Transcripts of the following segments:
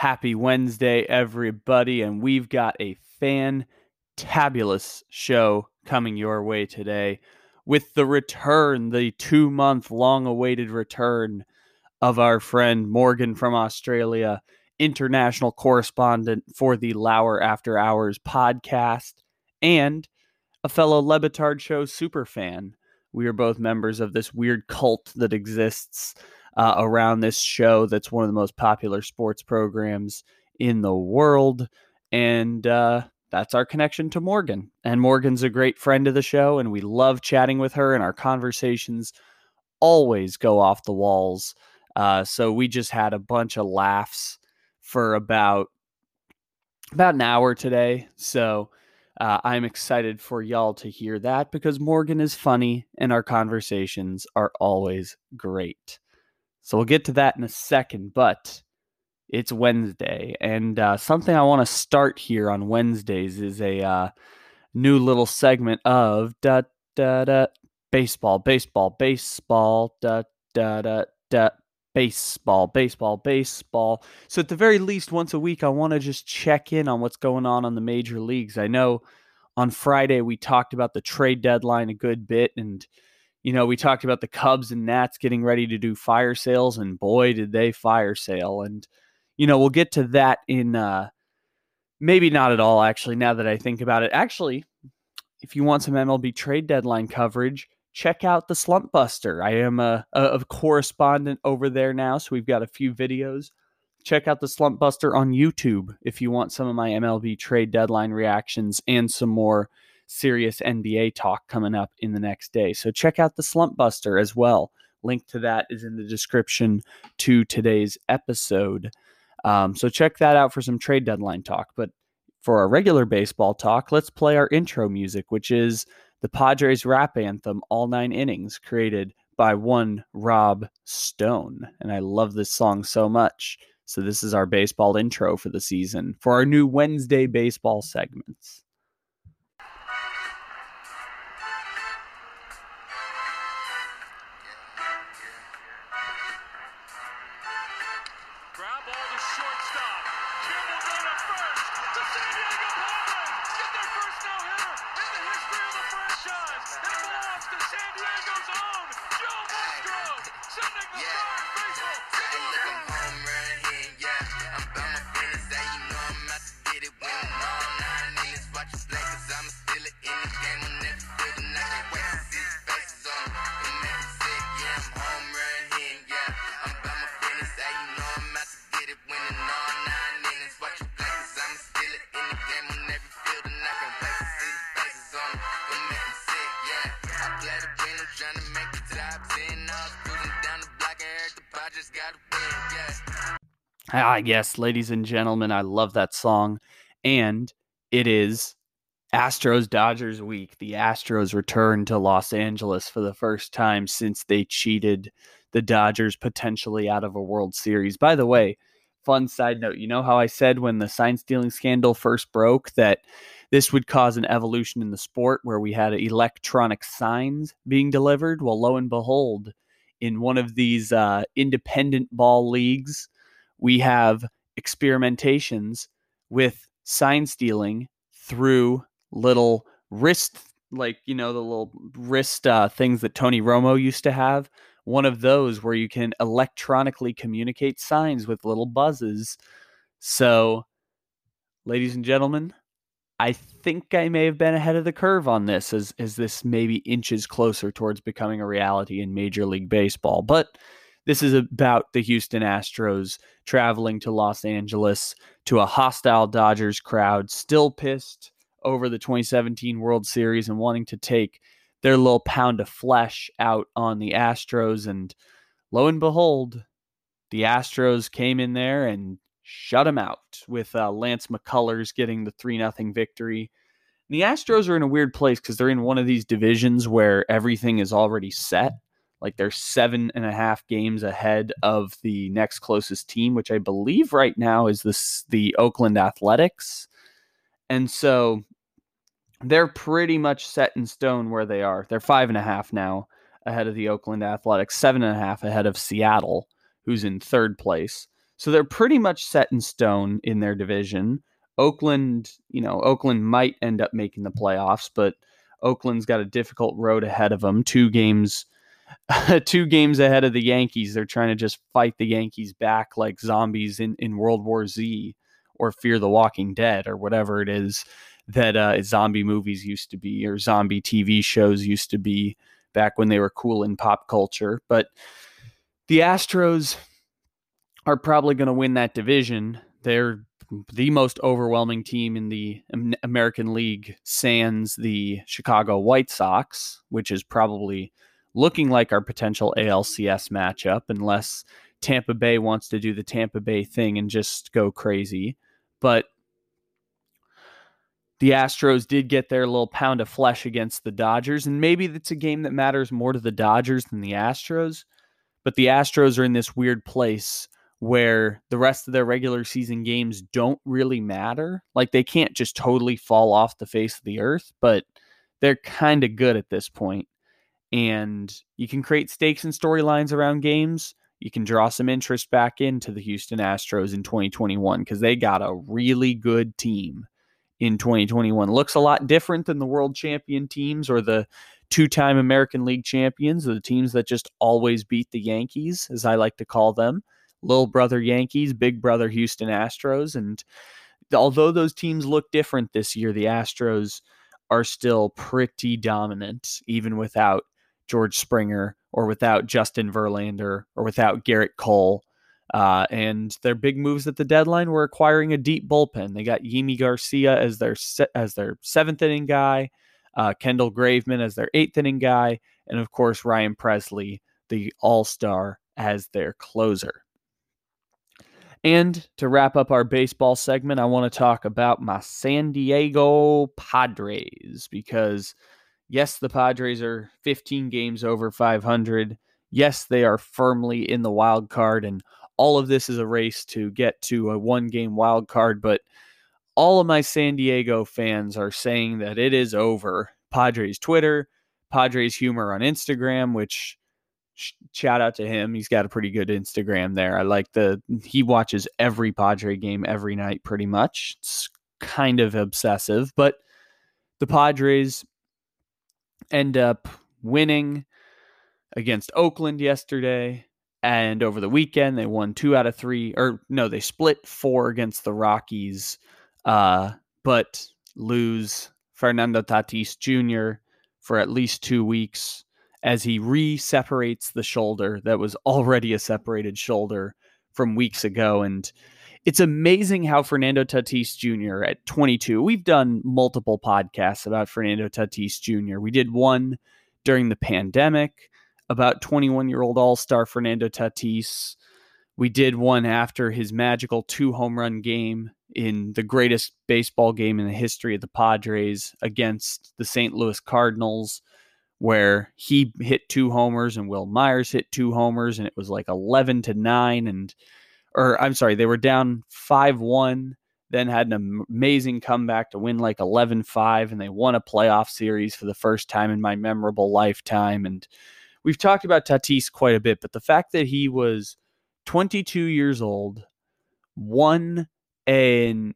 Happy Wednesday, everybody, and we've got a fantabulous show coming your way today with the return, the two month long awaited return of our friend Morgan from Australia, international correspondent for the Lauer After Hours podcast, and a fellow Le Batard Show super fan. We are both members of this weird cult that exists uh, around this show that's one of the most popular sports programs in the world. And uh, that's our connection to Morgan. And Morgan's a great friend of the show, and we love chatting with her, and our conversations always go off the walls. Uh, so we just had a bunch of laughs for about about an hour today. So uh, I'm excited for y'all to hear that because Morgan is funny and our conversations are always great. So we'll get to that in a second, but it's Wednesday. And uh, something I want to start here on Wednesdays is a uh, new little segment of da da da baseball, baseball, baseball, da da da da baseball, baseball, baseball. So at the very least, once a week, I want to just check in on what's going on on the major leagues. I know on Friday we talked about the trade deadline a good bit, and you know we talked about the Cubs and Nats getting ready to do fire sales, and boy, did they fire sale! And you know we'll get to that in uh, maybe not at all. Actually, now that I think about it, actually, if you want some MLB trade deadline coverage check out the Slump Buster. I am a, a, correspondent over there now, so we've got a few videos. Check out the Slump Buster on YouTube if you want some of my MLB trade deadline reactions and some more serious NBA talk coming up in the next day. So check out the Slump Buster as well. Link to that is in the description to today's episode. Um, so check that out for some trade deadline talk. But for our regular baseball talk, let's play our intro music, which is the Padres rap anthem, All Nine Innings, created by one Rob Stone. And I love this song so much. So, this is our baseball intro for the season for our new Wednesday baseball segments. Yes, ladies and gentlemen, I love that song. And it is Astros Dodgers week. The Astros return to Los Angeles for the first time since they cheated the Dodgers potentially out of a World Series. By the way, fun side note you know how I said when the sign stealing scandal first broke that this would cause an evolution in the sport where we had electronic signs being delivered? Well, lo and behold, in one of these uh, independent ball leagues, we have experimentations with sign stealing through little wrist like you know the little wrist uh, things that Tony Romo used to have. One of those where you can electronically communicate signs with little buzzes. So, ladies and gentlemen, I think I may have been ahead of the curve on this as as this maybe inches closer towards becoming a reality in Major League Baseball. But this is about the Houston Astros traveling to Los Angeles to a hostile Dodgers crowd, still pissed over the 2017 World Series and wanting to take their little pound of flesh out on the Astros. And lo and behold, the Astros came in there and shut them out with uh, Lance McCullers getting the 3 0 victory. And the Astros are in a weird place because they're in one of these divisions where everything is already set. Like they're seven and a half games ahead of the next closest team, which I believe right now is this the Oakland Athletics. And so they're pretty much set in stone where they are. They're five and a half now ahead of the Oakland Athletics, seven and a half ahead of Seattle, who's in third place. So they're pretty much set in stone in their division. Oakland, you know, Oakland might end up making the playoffs, but Oakland's got a difficult road ahead of them. Two games two games ahead of the Yankees. They're trying to just fight the Yankees back like zombies in, in World War Z or Fear the Walking Dead or whatever it is that uh, zombie movies used to be or zombie TV shows used to be back when they were cool in pop culture. But the Astros are probably going to win that division. They're the most overwhelming team in the American League, sans the Chicago White Sox, which is probably looking like our potential ALCS matchup, unless Tampa Bay wants to do the Tampa Bay thing and just go crazy. But the Astros did get their little pound of flesh against the Dodgers, and maybe it's a game that matters more to the Dodgers than the Astros. But the Astros are in this weird place where the rest of their regular season games don't really matter. Like they can't just totally fall off the face of the earth, but they're kind of good at this point and you can create stakes and storylines around games. You can draw some interest back into the Houston Astros in 2021 because they got a really good team in 2021. Looks a lot different than the world champion teams or the two time American League champions, or the teams that just always beat the Yankees, as I like to call them. Little brother Yankees, big brother Houston Astros. And although those teams look different this year, the Astros are still pretty dominant, even without George Springer or without Justin Verlander or without Gerrit Cole. Uh, and their big moves at the deadline were acquiring a deep bullpen. They got Yimi Garcia as their se- as their seventh inning guy, uh, Kendall Graveman as their eighth inning guy, and of course Ryan Pressly, the All Star, as their closer. And to wrap up our baseball segment, I want to talk about my San Diego Padres because Yes, the Padres are 15 games over 500. Yes, they are firmly in the wild card, and all of this is a race to get to a one game wild card. But all of my San Diego fans are saying that it is over. Padres Twitter, Padres humor on Instagram, which shout out to him. He's got a pretty good Instagram there. I like the he watches every Padre game every night pretty much. It's kind of obsessive, but the Padres end up winning against Oakland yesterday. And over the weekend, they won two out of three, or no, they split four against the Rockies, uh, but lose Fernando Tatis Jr. for at least two weeks as he re separates the shoulder that was already a separated shoulder from weeks ago. And it's amazing how Fernando Tatis Jr. at 22, we've done multiple podcasts about Fernando Tatis Jr. We did one during the pandemic about 21 year old All Star Fernando Tatis. We did one after his magical two home run game in the greatest baseball game in the history of the Padres against the St. Louis Cardinals, where he hit two homers and Wil Myers hit two homers, and it was like 11 to 9. And or I'm sorry, they were down 5 1, then had an amazing comeback to win like 11 5, and they won a playoff series for the first time in my memorable lifetime. And we've talked about Tatis quite a bit, but the fact that he was 22 years old, won and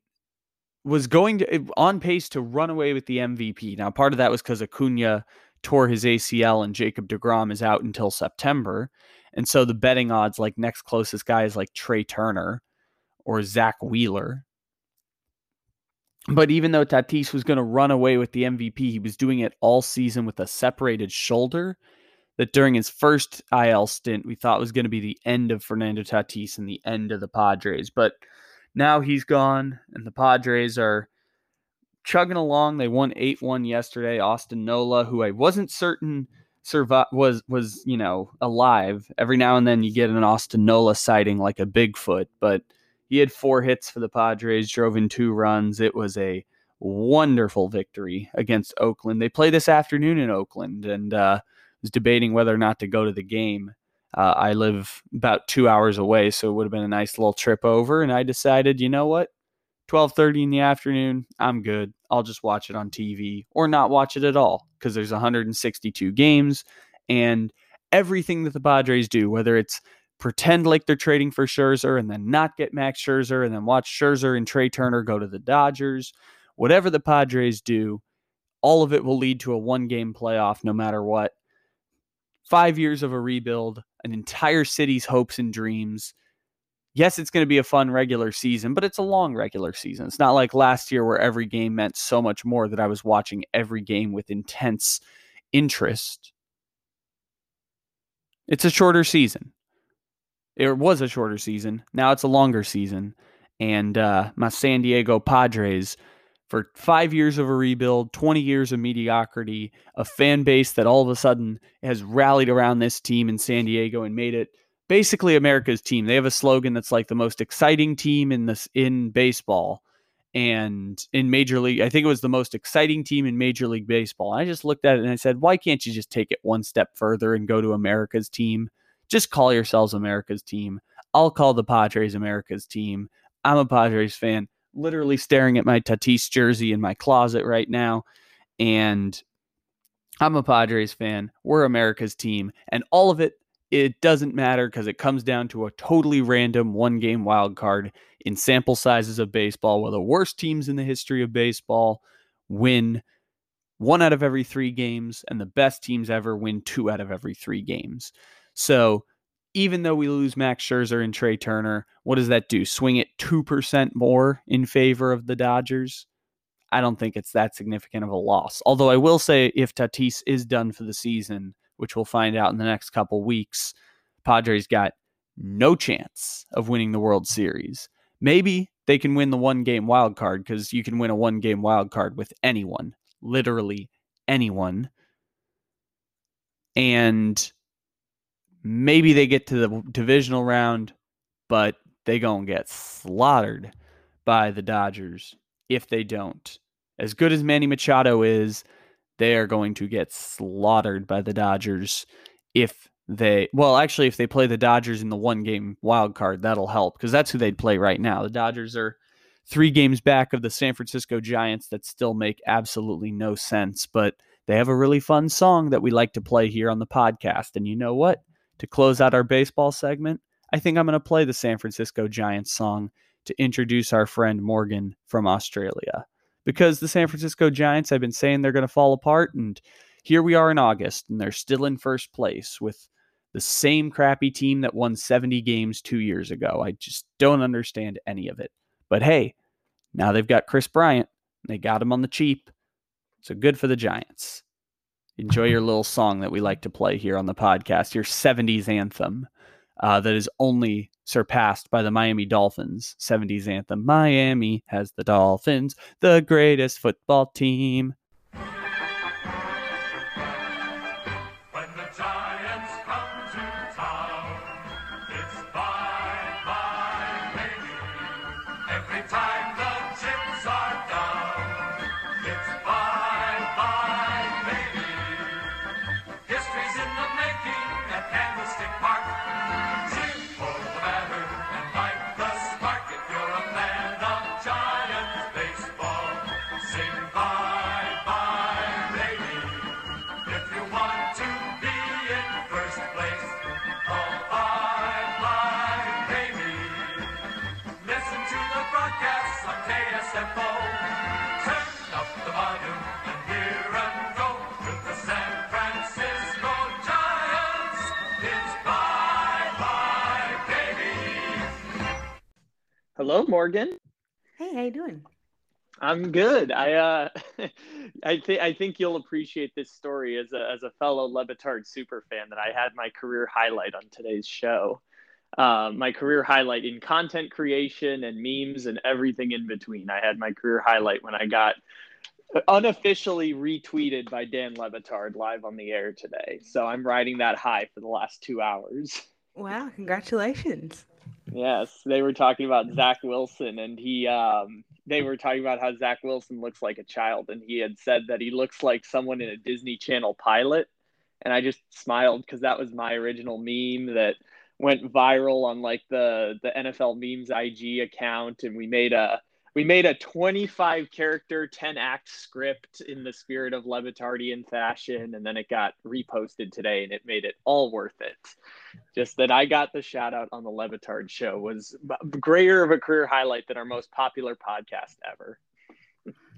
was going to on pace to run away with the MVP. Now, part of that was because Acuna tore his ACL and Jacob DeGrom is out until September. And so the betting odds, like next closest guy is like Trea Turner or Zack Wheeler. But even though Tatis was going to run away with the MVP, he was doing it all season with a separated shoulder. That during his first IL stint, we thought was going to be the end of Fernando Tatis and the end of the Padres. But now he's gone, and the Padres are chugging along. They won 8-1 yesterday. Austin Nola, who I wasn't certain survive was was, you know, alive. Every now and then you get an Austin Nola sighting like a Bigfoot, but he had four hits for the Padres, drove in two runs. It was a wonderful victory against Oakland. They play this afternoon in Oakland and uh was debating whether or not to go to the game. Uh, I live about two hours away, so it would have been a nice little trip over. And I decided, you know what, twelve thirty in the afternoon, I'm good. I'll just watch it on TV or not watch it at all because there's 162 games and everything that the Padres do, whether it's pretend like they're trading for Scherzer and then not get Max Scherzer and then watch Scherzer and Trea Turner go to the Dodgers, whatever the Padres do, all of it will lead to a one game playoff no matter what. Five years of a rebuild, an entire city's hopes and dreams. Yes, it's going to be a fun regular season, but it's a long regular season. It's not like last year where every game meant so much more that I was watching every game with intense interest. It's a shorter season. It was a shorter season. Now it's a longer season. And uh, my San Diego Padres, for five years of a rebuild, 20 years of mediocrity, a fan base that all of a sudden has rallied around this team in San Diego and made it basically America's team. They have a slogan that's like the most exciting team in this in baseball and in Major League. I think it was the most exciting team in Major League Baseball. I just looked at it and I said, why can't you just take it one step further and go to America's team? Just call yourselves America's team. I'll call the Padres America's team. I'm a Padres fan, literally staring at my Tatis jersey in my closet right now. And I'm a Padres fan. We're America's team. And all of it, it doesn't matter because it comes down to a totally random one game wild card in sample sizes of baseball, where the worst teams in the history of baseball win one out of every three games, and the best teams ever win two out of every three games. So even though we lose Max Scherzer and Trea Turner, what does that do? Swing it 2% more in favor of the Dodgers? I don't think it's that significant of a loss. Although I will say if Tatis is done for the season, which we'll find out in the next couple weeks, Padres got no chance of winning the World Series. Maybe they can win the one game wild card because you can win a one game wild card with anyone, literally anyone. And maybe they get to the divisional round, but they gonna get slaughtered by the Dodgers if they don't. As good as Manny Machado is, they are going to get slaughtered by the Dodgers if they well actually if they play the Dodgers in the one game wild card that'll help because that's who they'd play right now. The Dodgers are 3 games back of the San Francisco Giants that still make absolutely no sense, but they have a really fun song that we like to play here on the podcast and you know what? To close out our baseball segment, I think I'm going to play the San Francisco Giants song to introduce our friend Morgan from Australia. Because the San Francisco Giants, I've been saying they're going to fall apart, and here we are in August, and they're still in first place with the same crappy team that won 70 games two years ago. I just don't understand any of it. But hey, now they've got Kris Bryant. They got him on the cheap. So good for the Giants. Enjoy your little song that we like to play here on the podcast, your 70s anthem uh, that is only surpassed by the Miami Dolphins 70s anthem. Miami has the Dolphins, the greatest football team. Hello, Morgan. Hey, how you doing? I'm good. I uh, I think I think you'll appreciate this story as a as a fellow Le Batard super fan that I had my career highlight on today's show. Uh, my career highlight in content creation and memes and everything in between. I had my career highlight when I got unofficially retweeted by Dan Le Batard live on the air today. So I'm riding that high for the last two hours. Wow, congratulations. Yes, they were talking about Zach Wilson, and he, um, they were talking about how Zach Wilson looks like a child, and he had said that he looks like someone in a Disney Channel pilot, and I just smiled because that was my original meme that went viral on like the the NFL memes IG account, and we made a we made a 25 character 10 act script in the spirit of levitardian fashion and then it got reposted today and it made it all worth it. Just that i got the shout out on the Le Batard show was greater of a career highlight than our most popular podcast ever.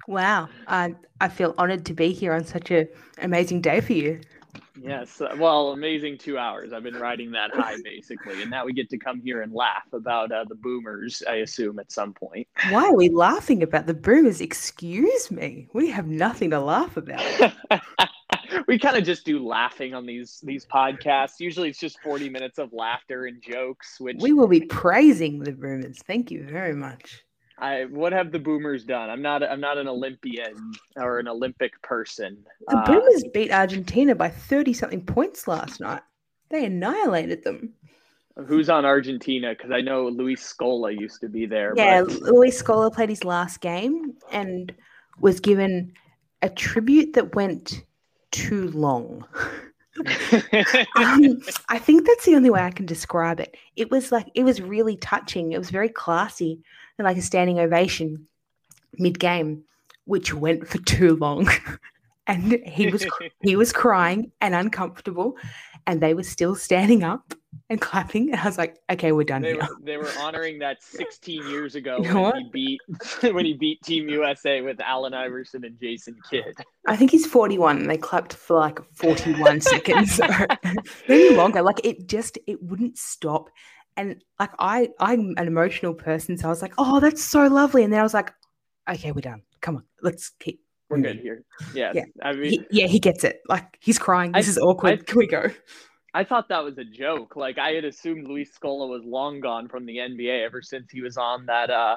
Wow, I I feel honored to be here on such a amazing day for you. Yes uh, well amazing two hours i've been riding that high basically and now we get to come here and laugh about uh, the boomers i assume at some point Why are we laughing about the boomers? Excuse me, we have nothing to laugh about. we kind of just do laughing on these these podcasts. Usually it's just 40 minutes of laughter and jokes, which We will be praising the boomers. Thank you very much. I what have the boomers done? I'm not I'm not an Olympian or an Olympic person. The Uh, boomers beat Argentina by thirty something points last night. They annihilated them. who's on Argentina? Because I know Luis Scola used to be there. Yeah, but- Luis Scola played his last game and was given a tribute that went too long. um, I think that's the only way I can describe it. It was like it was really touching. It was very classy like a standing ovation mid game, which went for too long. and he was he was crying and uncomfortable, and they were still standing up and clapping. And I was like, okay, we're done they were, they were honoring that 16 years ago You know when what? he beat when he beat Team USA with Allen Iverson and Jason Kidd. I think he's 41 and they clapped for like 41 seconds. Maybe longer. Like it just it wouldn't stop. And like I I'm an emotional person, so I was like, oh, that's so lovely. And then I was like, okay, we're done. Come on, let's keep We're good here. Yes. Yeah. I mean, He, yeah, he gets it. Like he's crying. This I- is awkward. I- Can we go? I thought that was a joke. Like I had assumed Luis Scola was long gone from the NBA ever since he was on that uh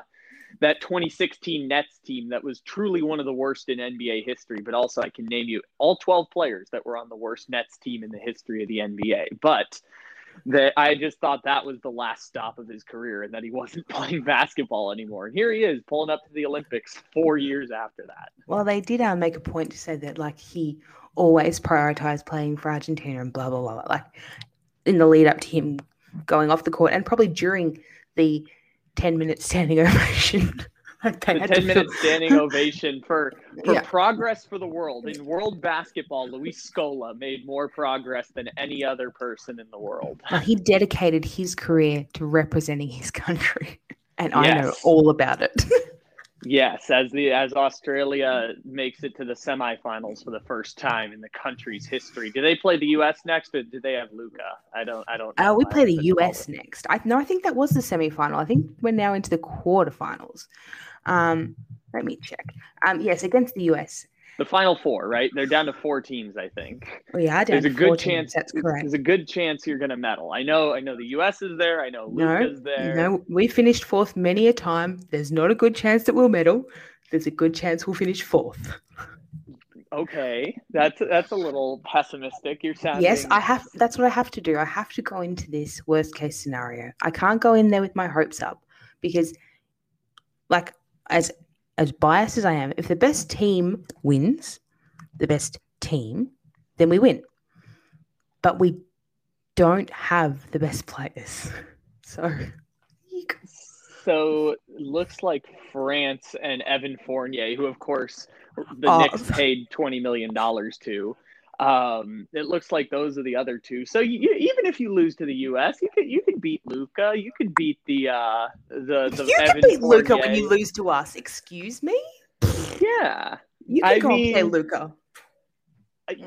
that 2016 Nets team that was truly one of the worst in NBA history. But also, I can name you all 12 players that were on the worst Nets team in the history of the NBA. But that I just thought that was the last stop of his career and that he wasn't playing basketball anymore. And here he is pulling up to the Olympics four years after that. Well, they did uh, make a point to say that like he always prioritized playing for Argentina and blah blah blah. Like in the lead up to him going off the court and probably during the 10 minute standing ovation. like they the 10 minute standing ovation for, for Yeah. progress for the world. In world basketball, Luis Scola made more progress than any other person in the world. He dedicated his career to representing his country, and I know all about it. Yes, as the as Australia makes it to the semifinals for the first time in the country's history. Do they play the US next or do they have Luka? I don't I don't uh, we play the US next. I no, I think that was the semifinal. I think we're now into the quarterfinals. Um, let me check. Um, yes, against the US. The final four, right? They're down to four teams, I think. Oh, we are down There's a to good 14, chance That's correct. There's a good chance you're gonna medal. I know I know the US is there, I know No, there. no, we finished fourth many a time. There's not a good chance that we'll medal. There's a good chance we'll finish fourth. Okay. That's that's a little pessimistic. You're sounding Yes, I have. That's what I have to do. I have to go into this worst case scenario. I can't go in there with my hopes up because, like, as as biased as I am, if the best team wins, the best team, then we win. But we don't have the best players, so So looks like France and Evan Fournier, who of course the Oh. Knicks paid twenty million dollars to. Um, it looks like those are the other two. So you, you, even if you lose to the U.S., you could you could beat Luka. You could beat the uh, the the you Evan can beat Luka when you lose to us. Excuse me. Yeah, You can I go and play Luka.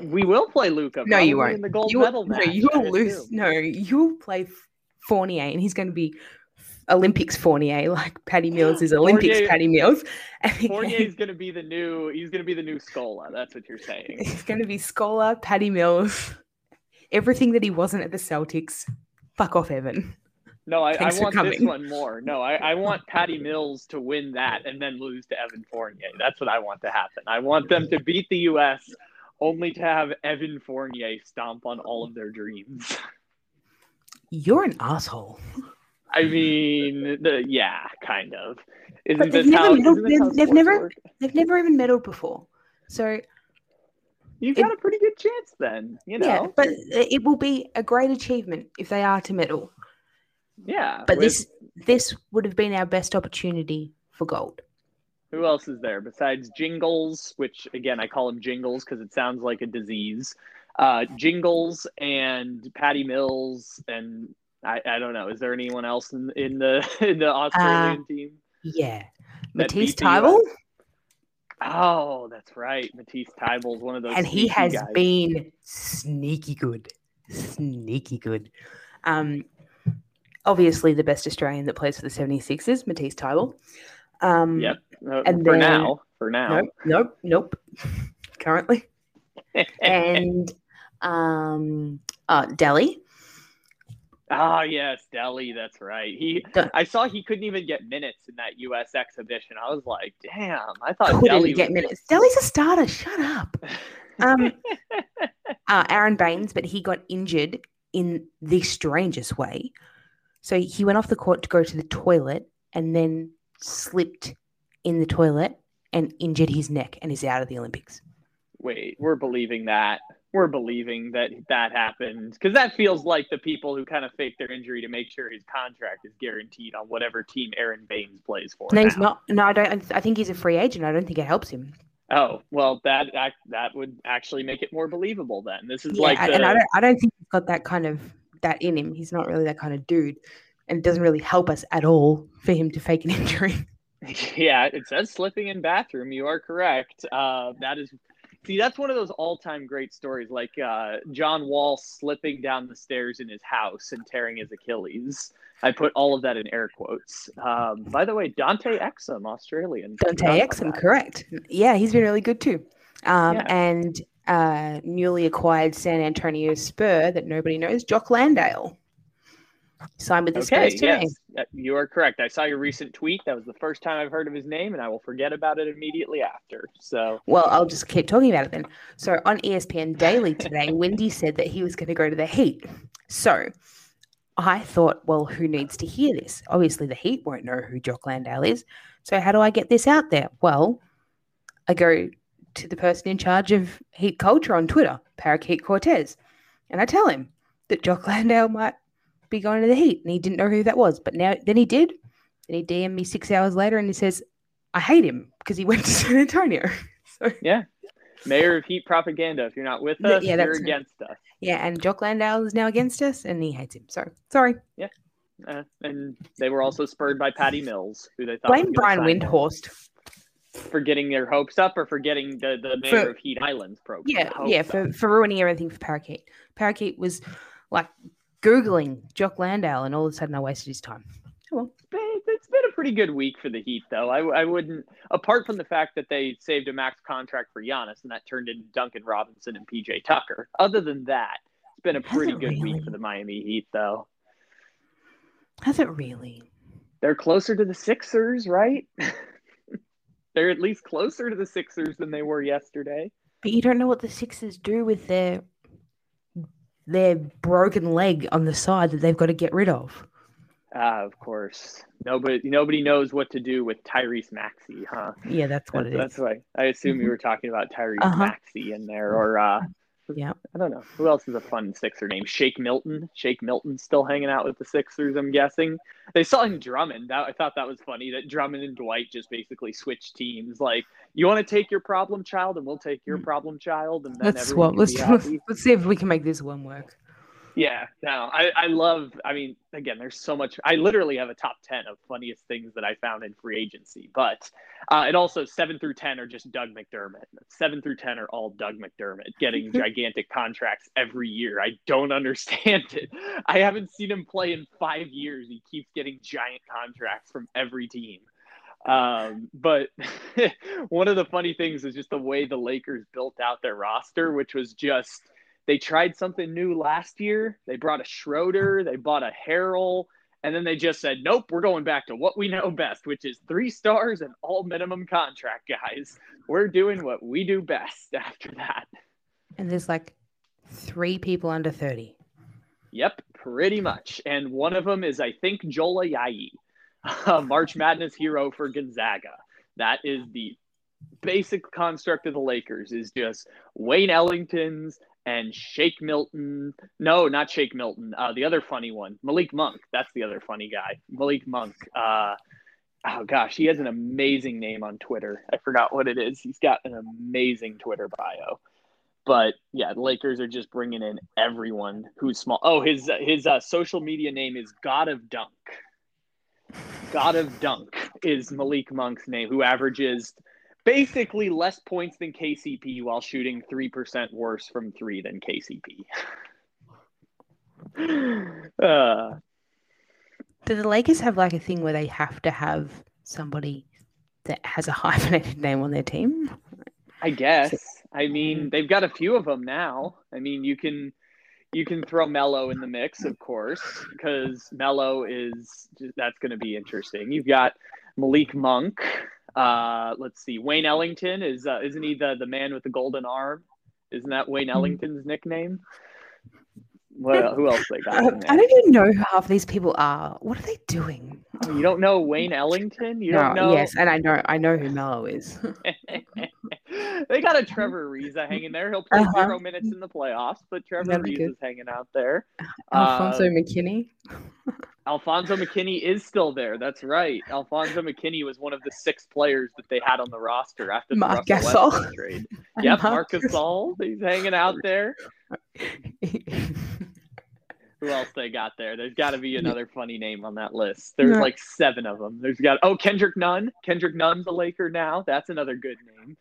We will play Luka. No, you probably won't. In the gold You medal will, no, match. you will lose. assume. No, you will play Fournier, and he's going to be Olympics Fournier, like Patty Mills is Olympics Fournier- Patty Mills. And Fournier's gonna be the new. He's gonna be the new Scola. That's what you're saying. He's going to be Scola, Patty Mills, everything that he wasn't at the Celtics. Fuck off, Evan. No, I, I want this one more. No, I, I want Patty Mills to win that and then lose to Evan Fournier. That's what I want to happen. I want them to beat the U.S. only to have Evan Fournier stomp on all of their dreams. You're an asshole. I mean, the, yeah, kind of. Isn't But they've this never how, they've- they've never- work? They've never even meddled before. So, You've it- got a pretty good chance then. You know, yeah, but it will be a great achievement if they are to medal. yeah. But with- this this would have been our best opportunity for gold. Who else is there besides Jingles, which again I call him Jingles because it sounds like a disease. Uh, Jingles and Patty Mills and I, I don't know. Is there anyone else in, in the in the Australian team? Yeah. Matisse beat the US. Thybulle, Oh, that's right. Matisse is one of those. and he has guys. been sneaky good. Sneaky good. Um, obviously, the best Australian that plays for the 76ers, Matisse Thybulle. Um, Yep. Uh, and for then- now. For now. Nope, nope, nope. Currently. and um, uh, Delly. Ah, yes, Delly. That's right. He. I saw he couldn't even get minutes in that U.S. exhibition. I was like, damn. I thought couldn't Delly get was- minutes. Delly's a starter. Shut up. Um, uh, Aron Baynes, but he got injured in the strangest way. So he went off the court to go to the toilet and then slipped in the toilet and injured his neck and is out of the Olympics. wait, we're believing that. We're believing that that happened because that feels like the people who kind of fake their injury to make sure his contract is guaranteed on whatever team Aron Baynes plays for. No, he's not. No, I don't. I think he's a free agent. I don't think it helps him. Oh well, that act that would actually make it more believable. Then this is Yeah, like and I don't. I don't think he's got that kind of that in him. He's not really that kind of dude, and it doesn't really help us at all for him to fake an injury. yeah, it says slipping in bathroom. You are correct. Uh, that is. See, that's one of those all-time great stories, like uh, John Wall slipping down the stairs in his house and tearing his Achilles. I put all of that in air quotes. Um, by the way, Dante Exum, Australian. Dante Exum, correct. Yeah, he's been really good too. Um, Yeah. And uh, newly acquired San Antonio Spur that nobody knows, Jock Landale. Signed with the Okay, Spurs today. yes, uh, you are correct. I saw your recent tweet. That was the first time I've heard of his name, and I will forget about it immediately after. So, Well, I'll just keep talking about it then. So on ESPN Daily today, Wendy said that he was going to go to the Heat. So I thought, well, who needs to hear this? Obviously, the Heat won't know who Jock Landale is. So how do I get this out there? Well, I go to the person in charge of Heat culture on Twitter, Parakeet Cortez, and I tell him that Jock Landale might be going to the Heat, and he didn't know who that was. But now, then he did. Then he DM'd me six hours later, and he says, "I hate him because he went to San Antonio." So yeah, Mayor of Heat propaganda. If you're not with us, yeah, you're against us. Yeah, and Jock Landale is now against us, and he hates him. So sorry. Uh, and they were also spurred by Patty Mills, who they thought Blame Brian gonna sign more. Windhorst. for getting their hopes up, or for getting the the mayor For- of Heat Islands program. Yeah, yeah, up. for, for ruining everything for Parakeet. Parakeet was like Googling Jock Landale, and all of a sudden I wasted his time. Oh, well. It's- it's been a pretty good week for the Heat, though. I, I wouldn't, apart from the fact that they saved a max contract for Giannis, and that turned into Duncan Robinson and PJ Tucker. Other than that, it's been a pretty good really? week for the Miami Heat, though. Has it really? They're closer to the Sixers, right? They're at least closer to the Sixers than they were yesterday. But you don't know what the Sixers do with their their broken leg on the side that they've got to get rid of. Ah, of course. Nobody, nobody knows what to do with Tyrese Maxey, huh? Yeah, that's what it That's why I assume you were talking about Tyrese Uh-huh. Maxey in there, or uh, Yeah. I don't know who else is a fun Sixer name. Shake Milton. Shake Milton's still hanging out with the Sixers. I'm guessing they saw in Drummond. That, I thought that was funny that Drummond and Dwight just basically switched teams. Like, you want to take your problem child, and we'll take your Mm. problem child, and then Let's everyone swap. Let's happy. let's see if we can make this one work. Yeah, no, I, I love. I mean, again, there's so much. I literally have a top ten of funniest things that I found in free agency, but uh, it also seven through ten are just Doug McDermott. Seven through ten are all Doug McDermott getting gigantic contracts every year. I don't understand it. I haven't seen him play in five years. He keeps getting giant contracts from every team. Um, but one of the funny things is just the way the Lakers built out their roster, which was just they tried something new last year. They brought a Schroeder, mm-hmm. they bought a Harrell, and then they just said, "Nope, we're going back to what we know best, which is three stars and all minimum contract guys. We're doing what we do best." After that, And there's like three people under 30. yep, pretty much. And one of them is, I think, Joel Ayayi, a March Madness hero for Gonzaga. That is the basic construct of the Lakers. Is just Wayne Ellington's and Shake Milton. No, not Shake Milton. Uh, the other funny one, Malik Monk. That's the other funny guy, Malik Monk. Uh, oh gosh, he has an amazing name on Twitter. I forgot what it is. He's got an amazing Twitter bio. But yeah, the Lakers are just bringing in everyone who's small. Oh, his his uh, social media name is God of Dunk. God of Dunk is Malik Monk's name, who averages basically less points than KCP while shooting 3% worse from three than KCP. uh, Do the Lakers have like a thing where they have to have somebody that has a hyphenated name on their team? I guess. I mean, they've got a few of them now. I mean, you can you can throw Melo in the mix, of course, because Melo is that's going to be interesting. You've got Malik Monk. Uh, let's see, Wayne Ellington is uh, isn't he the the man with the golden arm? Isn't that Wayne Ellington's nickname? Well, who else they got? Um, I don't even know who half these people are. What are they doing? Oh, You don't know Wayne Ellington? You no, don't know? yes, and I know I know who Melo is. they got a Trevor Ariza hanging there. He'll play Uh-huh. zero minutes in the playoffs, but Trevor is hanging out there. Alfonzo Uh, McKinnie. Alfonzo McKinnie is still there. That's right. Alfonzo McKinnie was one of the six players that they had on the roster after the Marc Russell Gasol. Westbrook trade. Yep, Marcus Gasol. He's hanging out there. Who else they got there? There's got to be another funny name on that list. There's Yeah. like seven of them. There's got oh Kendrick Nunn. Kendrick Nunn's a Laker now. That's another good name.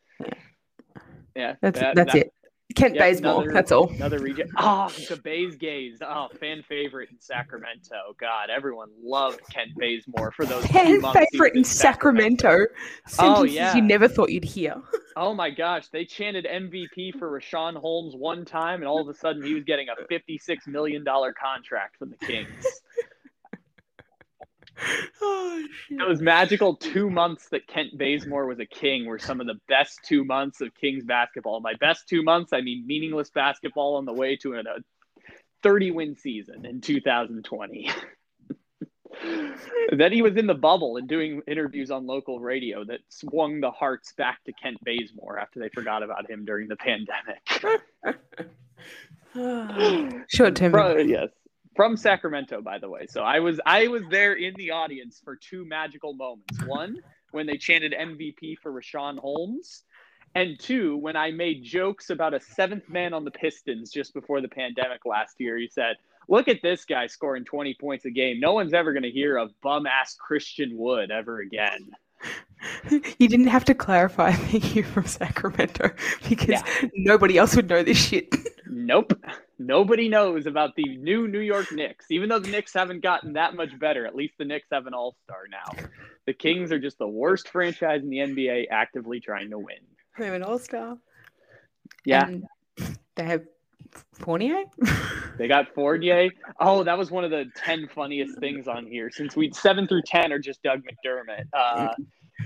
Yeah, That's that- that's that- it. Kent Yep, Bazemore. another- That's all. Another region. Oh, the Bays Gays. Oh, fan favorite in Sacramento. God, everyone loved Kent Bazemore for those Fan favorite in Sacramento. Oh, Sentences yeah. you never thought you'd hear. Oh my gosh, they chanted MVP for Richaun Holmes one time, and all of a sudden he was getting a fifty-six million dollar contract from the Kings. Oh shit. Those magical two months that Kent Bazemore was a king were some of the best two months of Kings basketball. My best two months, I mean meaningless basketball on the way to a 30 win season in 2020. then he was in the bubble and doing interviews on local radio that swung the hearts back to Kent Bazemore after they forgot about him during the pandemic. Short term. From, yes, from Sacramento, by the way. So I was I was there in the audience for two magical moments. One when they chanted MVP for Richaun Holmes, and two when I made jokes about a seventh man on the Pistons just before the pandemic last year. He said, "Look at this guy scoring 20 points a game. No one's ever going to hear of bum ass Christian Wood ever again." You didn't have to clarify that you from Sacramento because nobody else would know this shit. Nope. Nobody knows about the new New York Knicks. Even though the Knicks haven't gotten that much better, at least the Knicks have an all star now. The Kings are just the worst franchise in the NBA actively trying to win. They're an all star. Yeah. they have Fournier. They got Fournier. Oh, that was one of the 10 funniest things on here. Since we seven through 10 are just Doug McDermott. Uh,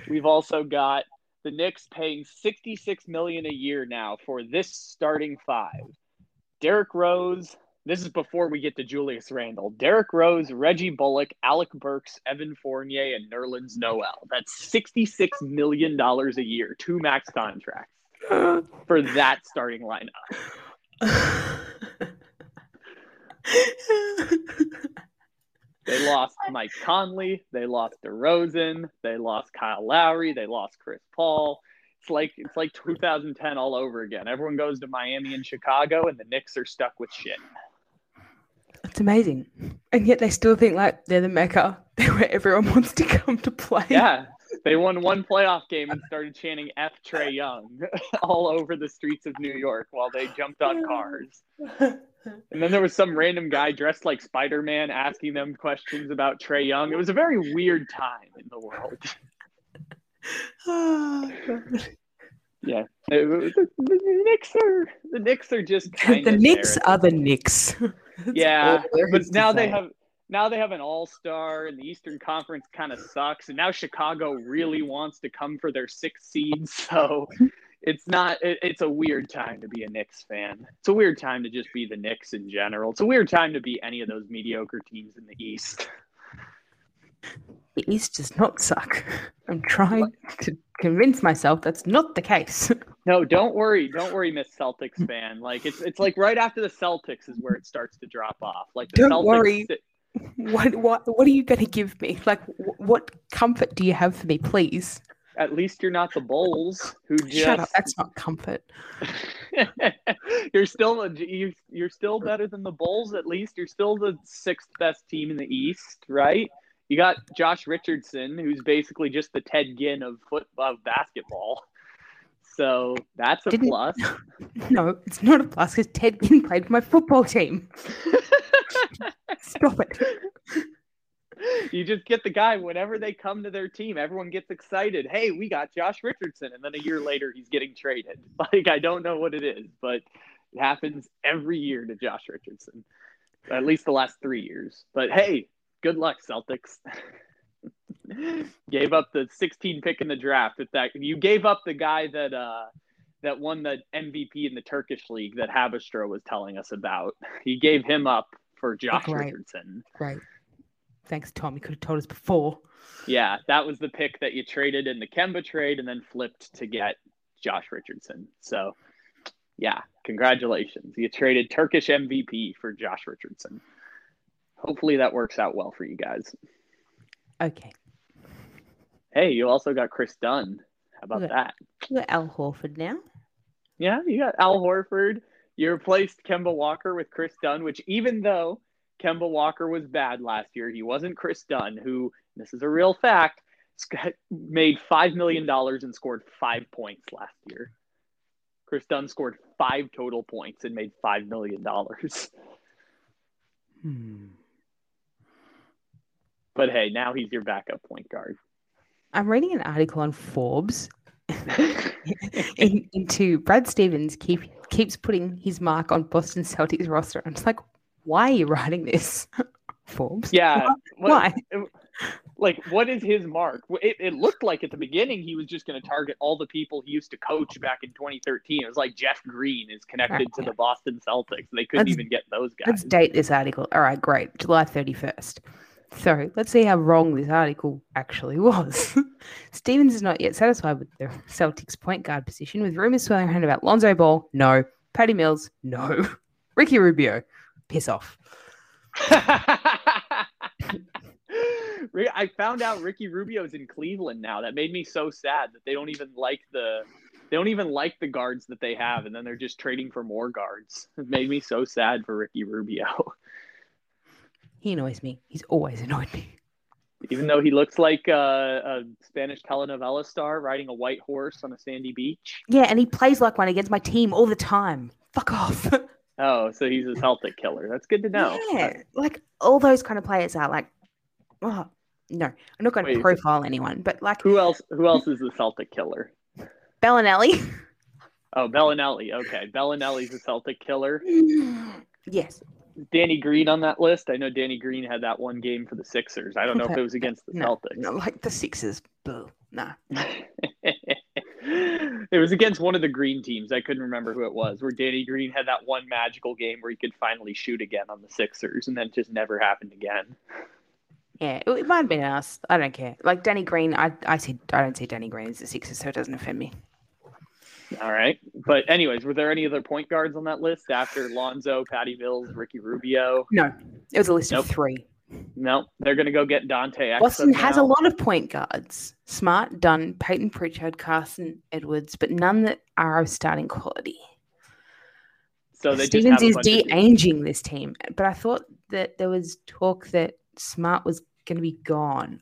we've also got the Knicks paying 66 million a year now for this starting five. Derrick Rose. This is before we get to Julius Randle. Derrick Rose, Reggie Bullock, Alec Burks, Evan Fournier, and Nerlens Noel. That's $66 million a year, two max contracts for that starting lineup. They lost Mike Conley. They lost DeRozan. They lost Kyle Lowry. They lost Chris Paul. It's like it's like 2010 all over again. Everyone goes to Miami and Chicago, and the Knicks are stuck with shit. It's amazing. And yet they still think like they're the mecca They're where everyone wants to come to play. Yeah, they won one playoff game and started chanting "F Trae Young" all over the streets of New York while they jumped on cars. And then there was some random guy dressed like Spider Man asking them questions about Trae Young. It was a very weird time in the world. Yeah, was- the, the Knicks are the Knicks are just the Knicks are the Knicks. Yeah, but now they have now they have an all star, and the Eastern Conference kind of sucks. And now Chicago really wants to come for their sixth seed, so it's not. It, it's a weird time to be a Knicks fan. It's a weird time to just be the Knicks in general. It's a weird time to be any of those mediocre teams in the East. The East does not suck. I'm trying to convince myself that's not the case. No, don't worry, don't worry, Miss Celtics fan. Like it's it's like right after the Celtics is where it starts to drop off. Like the Don't Celtics worry. What what what are you going to give me? Like, wh- what comfort do you have for me, please? at least you're not the Bulls who just Shut up. That's not comfort. you're still you, you're still better than the Bulls. At least you're still the sixth best team in the East, right? You got Josh Richardson, who's basically just the Ted Ginn of foot of basketball. So that's a Didn't- plus. No, it's not a plus because Ted Ginn played for my football team. Stop it. you just get the guy whenever they come to their team. Everyone gets excited. Hey, we got Josh Richardson, and then a year later he's getting traded. Like I don't know what it is, but it happens every year to Josh Richardson. At least the last three years. But hey, good luck, Celtics. gave up the 16 pick in the draft with that. You gave up the guy that uh that won the MVP in the Turkish league that Habastra was telling us about. He gave him up for Josh Great. Richardson. Right. Thanks, Tom. You could have told us before. Yeah, that was the pick that you traded in the Kemba trade and then flipped to get Josh Richardson. So, yeah, congratulations. You traded Turkish MVP for Josh Richardson. Hopefully that works out well for you guys. Okay. Hey, you also got Kris Dunn. How about Okay. that? You got Al Horford now. Yeah, you got Al Horford. You replaced Kemba Walker with Kris Dunn, which even though Kemba Walker was bad last year, he wasn't Kris Dunn, who, this is a real fact, made $5 million and scored five points last year. Kris Dunn scored five total points and made $5 million. Hmm. But hey, now he's your backup point guard. I'm reading an article on Forbes in, into Brad Stevens keep, keeps putting his mark on Boston Celtics roster. I'm just like, why are you writing this, Forbes? Yeah. Why? what- Like, what is his mark? It, it looked like at the beginning he was just going to target all the people he used to coach back in 2013. It was like Jeff Green is connected to the Boston Celtics. They couldn't Let's- even get those guys. Let's date this article. All right, great. July 31st. So let's see how wrong this article actually was. Stevens is not yet satisfied with the Celtics point guard position, with rumors swirling around about Lonzo Ball. No. Patty Mills. No. Ricky Rubio. Piss off. I found out Ricky Rubio's in Cleveland now. That made me so sad that they don't even like the they don't even like the guards that they have, and then they're just trading for more guards. It made me so sad for Ricky Rubio. He annoys me. He's always annoyed me. even though he looks like a, a Spanish telenovela star riding a white horse on a sandy beach. Yeah, and he plays like one against my team all the time. Fuck off. Oh, so he's a Celtic killer. That's good to know. Yeah, like all those kind of players are like, oh, no, I'm not going Wait. to profile anyone, but like Who else? Who else is the Celtic killer? Belinelli. Oh, Belinelli. Okay, Belinelli's a Celtic killer. yes. Danny Green on that list. I know Danny Green had that one game for the Sixers. I don't know if it was against the No, Celtics. no, like the Sixers. Boo. Nah. it was against one of the green teams. I couldn't remember who it was. Where Danny Green had that one magical game where he could finally shoot again on the Sixers, and then it just never happened again. Yeah, it, might have been us. I don't care. Like Danny Green, I I see. I don't see Danny Green as the Sixers, so it doesn't offend me. All right. But anyways, were there any other point guards on that list after Lonzo, Patty Mills, Ricky Rubio? No, it was a list Nope. of three. No, they're gonna go get Dante. Boston has a lot of point guards: Smart, Dunn, Payton Pritchard, Carson Edwards, but none that are of starting quality. So they Stevens is de-aging this team, but I thought that there was talk that Smart was going to be gone.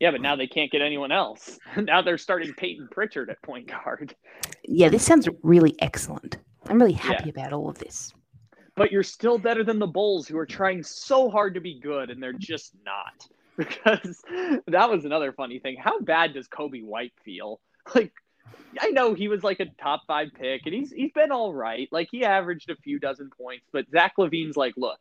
Yeah, but now they can't get anyone else. now they're starting Payton Pritchard at point guard. Yeah, this sounds really excellent. I'm really happy about all of this. But you're still better than the Bulls, who are trying so hard to be good, and they're just not. Because that was another funny thing. How bad does Coby White feel? Like, I know he was like a top five pick, and he's he's been all right. Like he averaged a few dozen points, but Zach LaVine's like, look,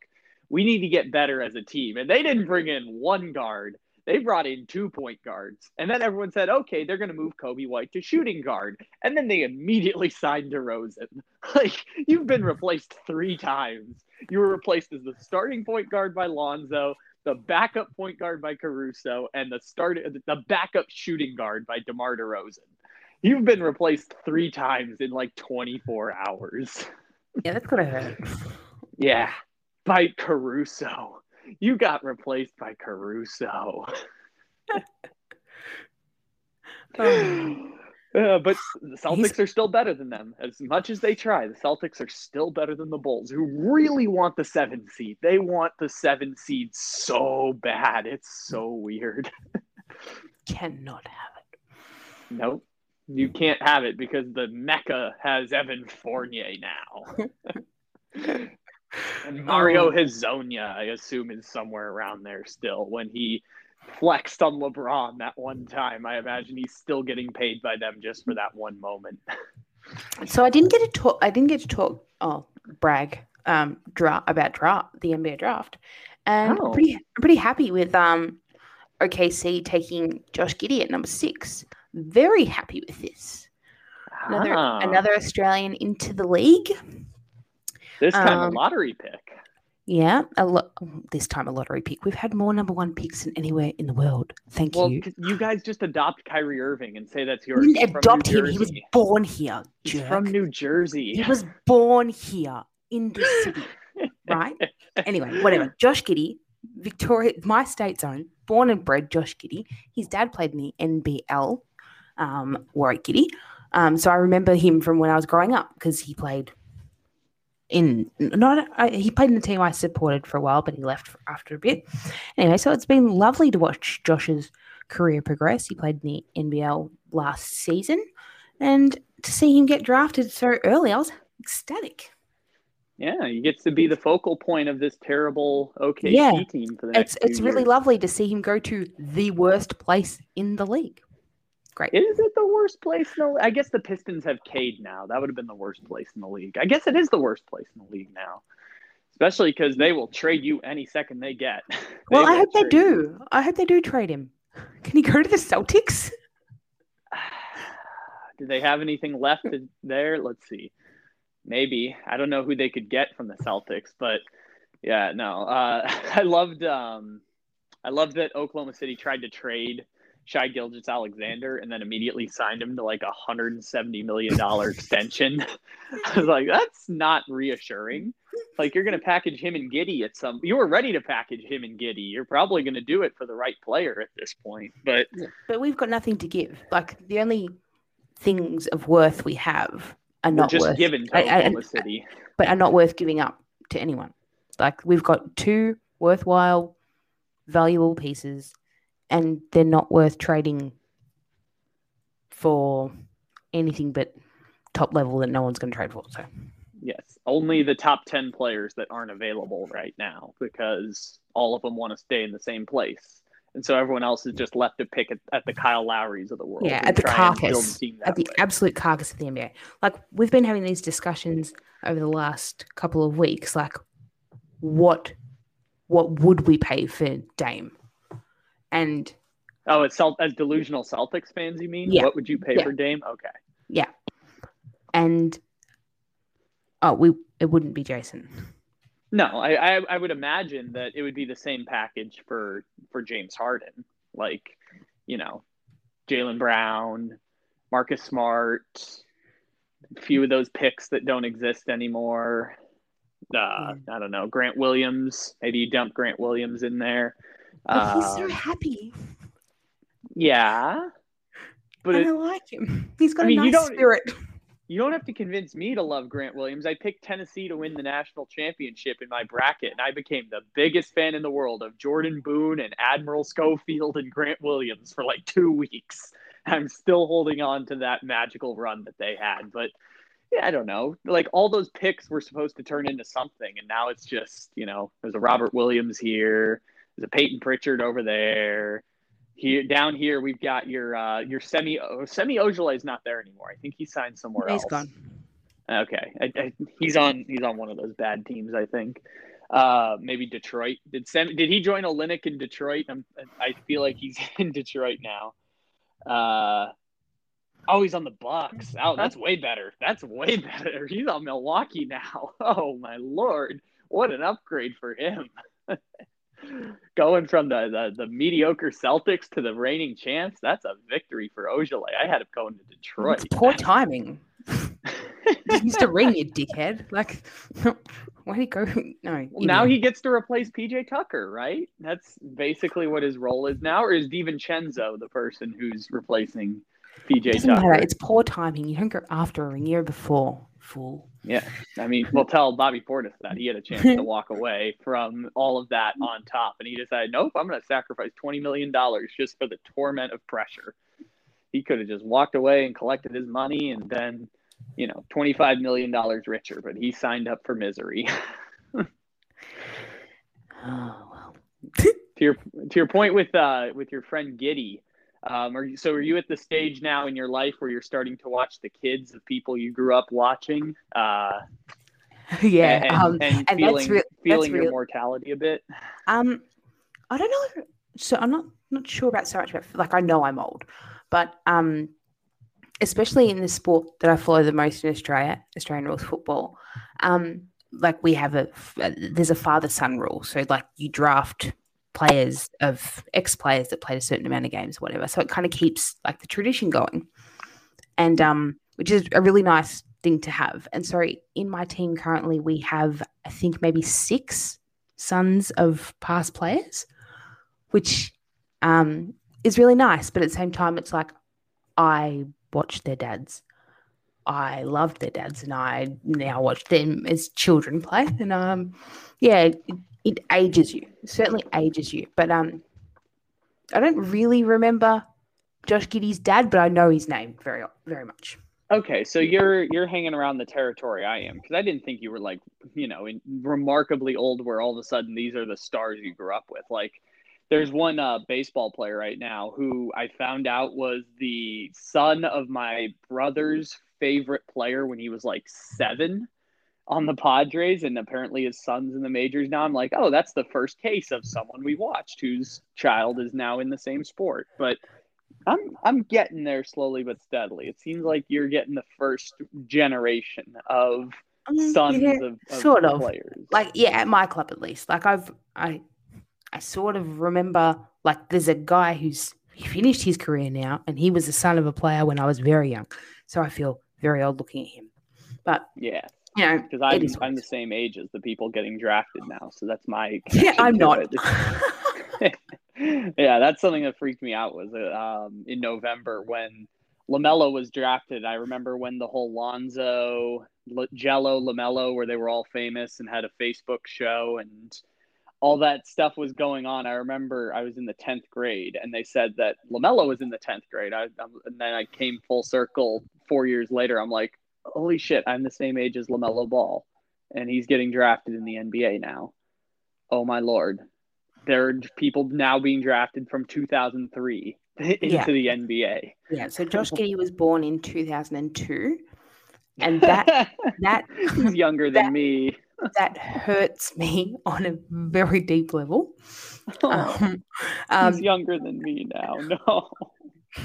we need to get better as a team, and they didn't bring in one guard. They brought in two point guards. And then everyone said, okay, they're going to move Coby White to shooting guard. And then they immediately signed DeRozan. Like, you've been replaced three times. You were replaced as the starting point guard by Lonzo, the backup point guard by Caruso, and the start the backup shooting guard by DeMar DeRozan. You've been replaced three times in like 24 hours. Yeah, that's gonna hurt. Yeah, by Caruso. You got replaced by Caruso. Oh. Uh, but the Celtics He's- are still better than them. As much as they try, the Celtics are still better than the Bulls, who really want the seven seed. They want the seven seed so bad. It's so weird. Cannot have it. Nope. You can't have it because the Mecca has Evan Fournier now. and Mario Oh. Hezonja, I assume, is somewhere around there still. When he flexed on LeBron that one time, I imagine he's still getting paid by them just for that one moment. So I didn't get to talk. I didn't get to talk. Oh, brag. Um, draft about draft the NBA draft, and Oh. I'm pretty I'm pretty happy with um, OKC taking Josh Giddey at number six. Very happy with this. Another Ah, another Australian into the league. This time um, lottery pick. Yeah, a lot. This time a lottery pick. We've had more number one picks than anywhere in the world. Thank Well, you. you guys just adopt Kyrie Irving and say that's yours. from adopt him. He was born here. He's Jerk. from New Jersey. He was born here in this city, right? Anyway, whatever. Josh Giddey, Victoria, my state zone, born and bred Josh Giddey. His dad played in the NBL, um, Warwick Giddey. Um, so I remember him from when I was growing up because he played in not I, he played in the team I supported for a while, but he left for, after a bit. Anyway, so it's been lovely to watch Josh's career progress. He played in the NBL last season, and to see him get drafted so early, I was ecstatic. Yeah, he gets to be the focal point of this terrible OKC Yeah, team for the next It's it's few really lovely to see him go to the worst place in the league. Great. Is it the worst place in the I guess the Pistons have Cade now. That would have been the worst place in the league. I guess it is the worst place in the league now. Especially because they will trade you any second they get. well, I hope they you. do. I hope they do trade him. Can he go to the Celtics? Do they have anything left there? Let's see. Maybe. I don't know who they could get from the Celtics, but yeah, no. Uh, I loved um I loved that Oklahoma City tried to trade Shai Gilgeous Alexander and then immediately signed him to like a hundred and seventy million dollar extension. I was like, that's not reassuring. Like you're gonna package him and Giddey at some you were ready to package him and Giddey. You're probably gonna do it for the right player at this point. But But we've got nothing to give. Like the only things of worth we have are not just worth, given to I- I- Oklahoma City. but are not worth giving up to anyone. Like we've got two worthwhile, valuable pieces, and they're not worth trading for anything but top level that no one's going to trade for. So Yes, only the top 10 players that aren't available right now because all of them want to stay in the same place. And so everyone else is just left to pick at, at the Kyle Lowrys of the world. Yeah, at the try and build a carcass, at the way. absolute carcass of the NBA. Like we've been having these discussions over the last couple of weeks. Like, what what would we pay for Dame? And Oh, as, Celt- as delusional Celtics fans, you mean? Yeah. What would you pay Yeah. for Dame? Okay. yeah, and oh, we it wouldn't be Jason. No, I, I I would imagine that it would be the same package for for James Harden, like you know, Jaylen Brown, Marcus Smart, a few of those picks that don't exist anymore. Uh, I don't know, Grant Williams. Maybe you dump Grant Williams in there. But he's so Um, happy, yeah, but it, I like him. He's got I mean, a you nice don't- spirit. You don't have to convince me to love Grant Williams. I picked Tennessee to win the national championship in my bracket, and I became the biggest fan in the world of Jordan Bone and Admiral Schofield and Grant Williams for like two weeks. I'm still holding on to that magical run that they had. But yeah, I don't know. Like all those picks were supposed to turn into something, and now it's just, you know, there's a Robert Williams here, there's a Payton Pritchard over there. Here down here we've got your uh your semi semi Ojeleye is not there anymore. I think he signed somewhere He's else. He's gone. Okay, I, I, he's on he's on one of those bad teams. I think. Uh, maybe Detroit. Did Sem, did he join Olynyk in Detroit? I'm, I feel like he's in Detroit now. Uh, oh, he's on the Bucks. Oh, that's way better. That's way better. He's on Milwaukee now. Oh my lord, what an upgrade for him. Going from the, the the mediocre Celtics to the reigning champs, that's a victory for Ojeleye. I had him going to Detroit. It's poor timing. He used to ring you, dickhead. Like, why did he go? No. Well, now he gets to replace PJ Tucker, right? That's basically what his role is now, or is DiVincenzo the person who's replacing PJ Tucker? matter. It's poor timing. You don't go after a ring year before. Fool. Yeah, I mean, we'll tell Bobby Portis that he had a chance to walk away from all of that on top, and he decided, nope, I'm going to sacrifice twenty million dollars just for the torment of pressure. He could have just walked away and collected his money, and then, you know, twenty five million dollars richer. But he signed up for misery. Oh well. to your to your point with uh with your friend Giddey, um, are you, so are you at the stage now in your life where you're starting to watch the kids of people you grew up watching, uh, yeah. and, um, and, feeling that's real. feeling your real. mortality a bit? Um, I don't know. So I'm not not sure about so much about like I know I'm old, but um, especially in the sport that I follow the most in Australia, Australian rules football. Um, like we have a there's a father son rule, so like you draft players of ex players that played a certain amount of games, or whatever. So it kind of keeps like the tradition going, and um, which is a really nice thing to have. And so in my team currently, we have I think maybe six sons of past players, which um, is really nice. But at the same time, it's like I watched their dads. I loved their dads, and I now watch them as children play. And um, yeah, it, ages you. It certainly ages you. But um, I don't really remember Josh Giddey's dad, but I know his name very very much. Okay, so you're you're hanging around the territory I am because I didn't think you were like you know in, remarkably old where all of a sudden these are the stars you grew up with. Like, there's one uh, baseball player right now who I found out was the son of my brother's favorite player when he was like seven on the Padres, and apparently his son's in the majors now. I'm like, oh, that's the first case of someone we watched whose child is now in the same sport, but. I'm I'm getting there slowly but steadily. It seems like you're getting the first generation of Mm, sons yeah, of, of sort of. players. like yeah at my club at least like i've i i sort of remember like there's a guy who's he finished his career now and he was the son of a player when i was very young so i feel very old looking at him but yeah, you know because I'm it is what I'm the same age as the people getting drafted now, so that's my yeah i'm not yeah, that's something that freaked me out was uh, um, in November when LaMelo was drafted. I remember when the whole Lonzo, L- Jello, LaMelo, where they were all famous and had a Facebook show and all that stuff was going on. I remember I was in the tenth grade and they said that LaMelo was in the tenth grade. I, I and then I came full circle four years later. I'm like, holy shit, I'm the same age as LaMelo Ball, and he's getting drafted in the NBA now. Oh my lord, there are people now being drafted from 2003 into Yeah. the NBA. yeah so josh Giddey was born in 2002 and that that he's younger than that- me. that hurts me on a very deep level Oh, um, he's um, younger than me now. No.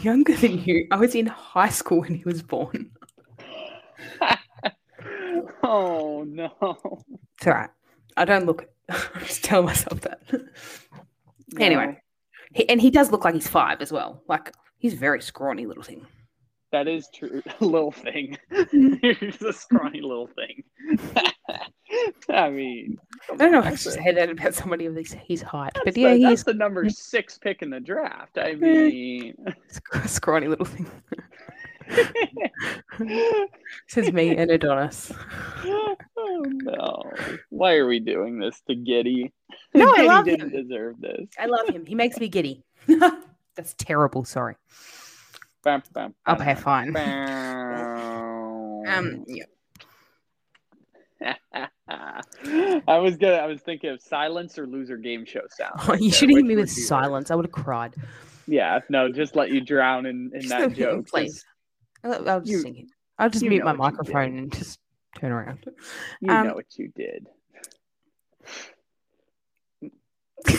younger than you i was in high school when he was born oh no. It's all right. I don't look it. I just tell myself that. Anyway. He, and he does look like he's five as well. Like he's a very scrawny little thing. That is true. little thing. He's a scrawny little thing. I mean, I don't know I should say that about somebody of his, his height, That's but yeah, he's the number six pick in the draft. I mean, scrawny little thing. Says me and Adonis. oh no! Why are we doing this to Giddey? No, I love didn't him. deserve this. I love him. He makes me giddy. That's terrible. Sorry. Bam, bam, I'll bam, a fine. Um, yeah. I was gonna. I was thinking of silence or loser game show sound. right you should have hit me with silence. I would have cried. Yeah, no, just let you drown in, in that joke. please. I'll, I'll just You- sing it. I'll just mute my microphone and just turn around. You Um, know what you did.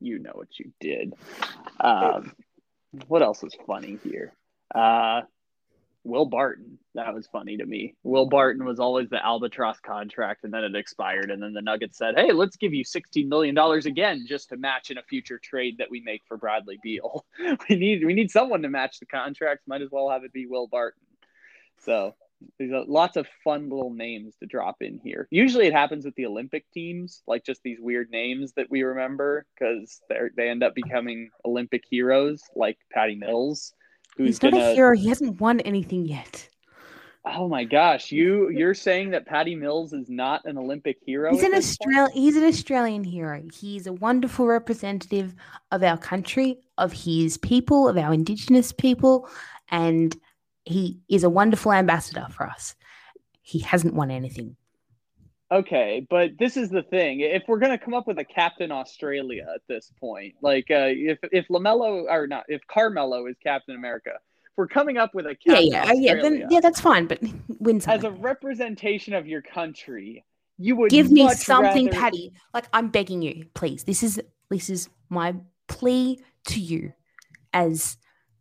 you know what you did. Um, what else is funny here? Uh, Will Barton. That was funny to me. Will Barton was always the albatross contract, and then it expired, and then the Nuggets said, "Hey, let's give you sixteen million dollars again, just to match in a future trade that we make for Bradley Beal. we need we need someone to match the contracts. Might as well have it be Will Barton." So there's lots of fun little names to drop in here. Usually, it happens with the Olympic teams, like just these weird names that we remember because they they end up becoming Olympic heroes, like Patty Mills. Who's He's not gonna, a hero. He hasn't won anything yet. Oh my gosh, you you're saying that Patty Mills is not an Olympic hero? He's an? Australian. He's an Australian hero. He's a wonderful representative of our country, of his people, of our Indigenous people, and he is a wonderful ambassador for us. He hasn't won anything. Okay, but this is the thing. If we're gonna come up with a Captain Australia at this point, like uh, if if LaMelo or not, if Carmelo is Captain America, if we're coming up with a Captain yeah, uh, yeah. Australia Then yeah, that's fine. But win as a representation of your country, you would Give me something, rather- Patty. Like I'm begging you, please. This is this is my plea to you, as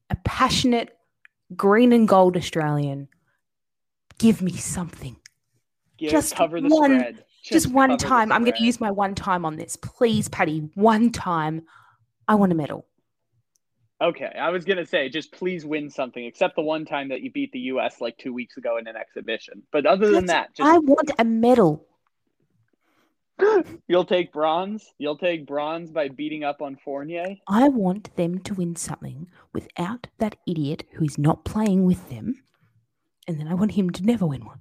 a passionate green and gold Australian. Give me something. Just cover the one- spread. Just, one time. I'm going to use my one time on this. Please, Patty, one time. I want a medal. Okay, I was gonna say just please win something, except the one time that you beat the U.S. like two weeks ago in an exhibition. But other than That's- that, just I want a medal. You'll take bronze. You'll take bronze by beating up on Fournier. I want them to win something without that idiot who is not playing with them. And then I want him to never win one.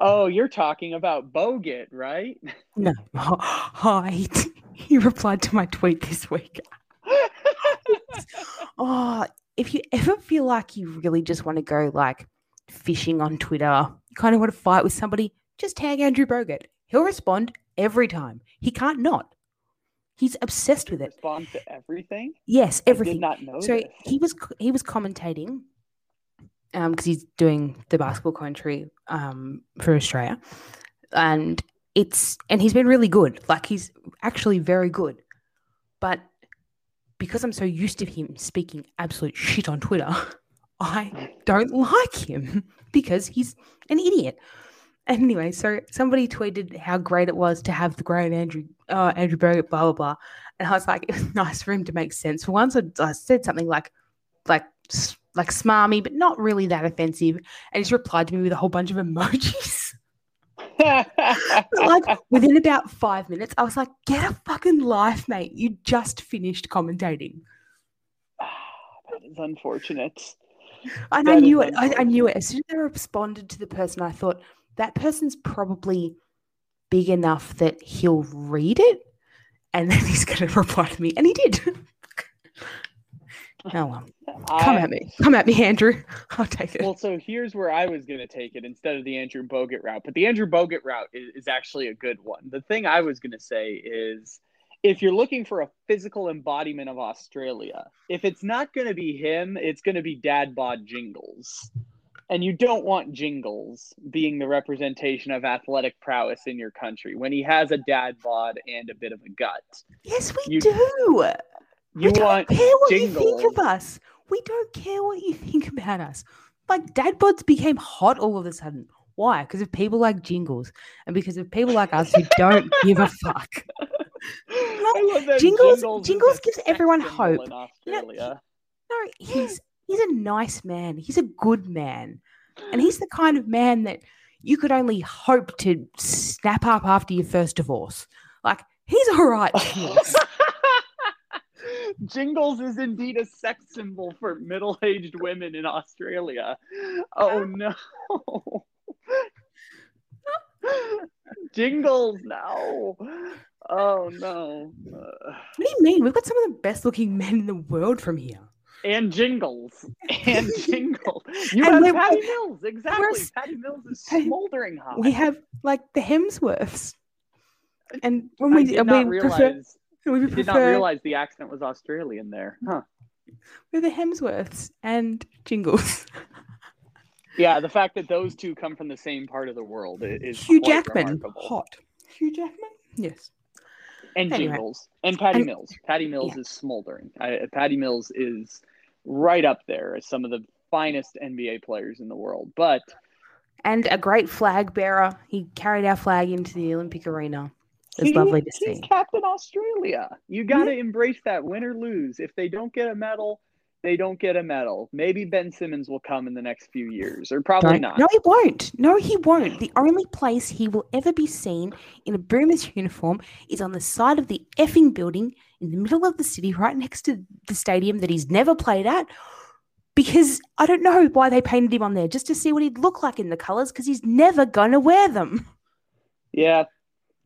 Oh, you're talking about Bogut, right? No. Hi. He replied to my tweet this week. Oh, if you ever feel like you really just want to go like fishing on Twitter, you kind of want to fight with somebody, just tag Andrew Bogut. He'll respond every time. He can't not. He's obsessed with it. Respond to everything. Yes, I everything. did not know so this. he was he was commentating because he's doing the basketball commentary um for Australia. And it's and he's been really good. Like he's actually very good. But because I'm so used to him speaking absolute shit on Twitter I don't like him because he's an idiot. Anyway so somebody tweeted how great it was to have the great Andrew uh, Andrew Bogut blah blah blah. And I was like, it was nice for him to make sense. For once, I, I said something like, like, like smarmy, but not really that offensive. And he's replied to me with a whole bunch of emojis. Like within about five minutes, I was like, get a fucking life, mate. You just finished commentating. that is unfortunate. And I knew it. I, I knew it. As soon as I responded to the person, I thought that person's probably big enough that he'll read it, and then he's going to reply to me, and he did. Oh well, come I- at me, come at me, Andrew. I'll take it. Well, so here's where I was going to take it instead of the Andrew Bogut route. But the Andrew Bogut route is, is actually a good one. The thing I was going to say is if you're looking for a physical embodiment of Australia, if it's not going to be him, it's going to be Dad Bod Jingles. And you don't want Jingles being the representation of athletic prowess in your country when he has a dad bod and a bit of a gut. yes, we you- do. You we don't care what you think of us. We don't care what you think about us. Like dad bods became hot all of a sudden. Why? Because of people like Jingles, and because of people like us who don't give a fuck. That Jingles- Jingles gives everyone hope. You know, Australia. No, he's he's a nice man. He's a good man, and he's the kind of man that you could only hope to snap up after your first divorce. Like he's all right. Jingles. Is indeed a sex symbol for middle-aged women in Australia. Oh no. Jingles, no. Oh no. Uh, What do you mean? We've got some of the best looking men in the world from here. and Jingles. And Jingles. You And have Patty Mills. Exactly. Patty Mills is smoldering hot. We have like the Hemsworths. And when I we, did not mean, prefer, we did not realize the accent was Australian there. Huh. we're the Hemsworths and Jingles. Yeah, the fact that those two come from the same part of the world is Hugh quite Jackman, remarkable. hot. Hugh Jackman? Yes. and Anyway. Jingles and Patty And- Mills. Patty Mills Yeah. is smoldering. I, Patty Mills is right up there as some of the finest NBA players in the world. But And a great flag bearer. He carried our flag into the Olympic arena. It's he- lovely to he's see. Captain Australia. You mm-hmm. got to embrace that win or lose. If they don't get a medal, they don't get a medal. Maybe Ben Simmons will come in the next few years, or probably not. No, he won't. No, he won't. The only place he will ever be seen in a Boomers uniform is on the side of the effing building in the middle of the city, right next to the stadium that he's never played at. Because I don't know why they painted him on there, just to see what he'd look like in the colours, because he's never going to wear them. Yeah,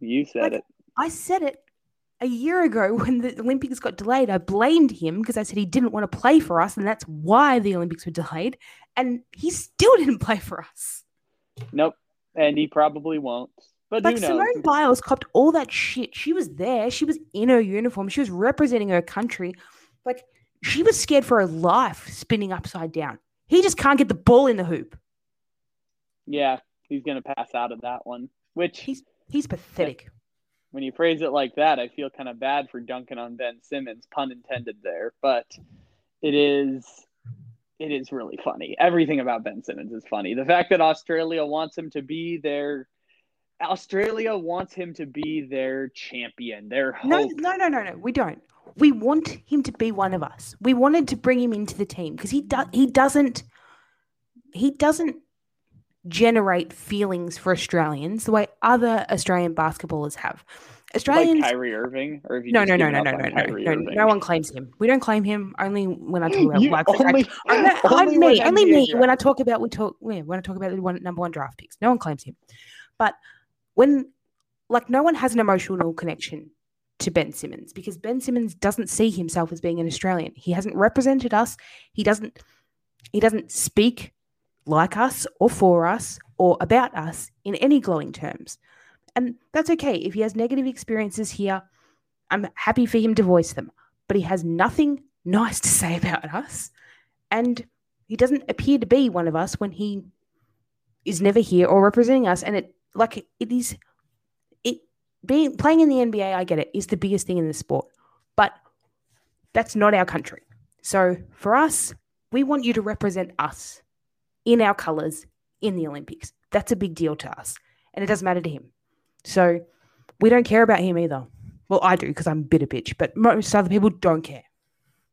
you said Like- it. I said it a year ago when the Olympics got delayed. I blamed him because I said he didn't want to play for us, and that's why the Olympics were delayed. And he still didn't play for us. Nope, and he probably won't. But Like? Simone Biles copped all that shit. She was there. She was in her uniform. She was representing her country. Like she was scared for her life spinning upside down. He just can't get the ball in the hoop. yeah, he's gonna pass out of that one. Which He's he's pathetic. when you phrase it like that, I feel kind of bad for dunking on Ben Simmons, pun intended there. But it is it is really funny. Everything about Ben Simmons is funny. The fact that Australia wants him to be their Australia wants him to be their champion, their No, no, no, no, no. We don't. We want him to be one of us. We wanted to bring him into the team because he does. He doesn't. He doesn't generate feelings for Australians the way other Australian basketballers have. Australians. like Kyrie Irving, or if you no, no, no, no, no, no, no, Kyrie no. Irving? No one claims him. We don't claim him. Only when I talk about You like, only, I, no, only me, only me. draft. When I talk about we talk yeah, when I talk about the one number one draft picks, no one claims him. But when like no one has an emotional connection to Ben Simmons because Ben Simmons doesn't see himself as being an Australian. He hasn't represented us. He doesn't he doesn't speak like us or for us or about us in any glowing terms. And that's okay. If he has negative experiences here, I'm happy for him to voice them. But he has nothing nice to say about us. And he doesn't appear to be one of us when he is never here or representing us. And it like it is it being playing in the NBA, I get it, is the biggest thing in the sport. But that's not our country. So for us, we want you to represent us in our colours in the Olympics. That's a big deal to us. And it doesn't matter to him. So we don't care about him either. Well, I do because I'm a bitter bitch, but most other people don't care.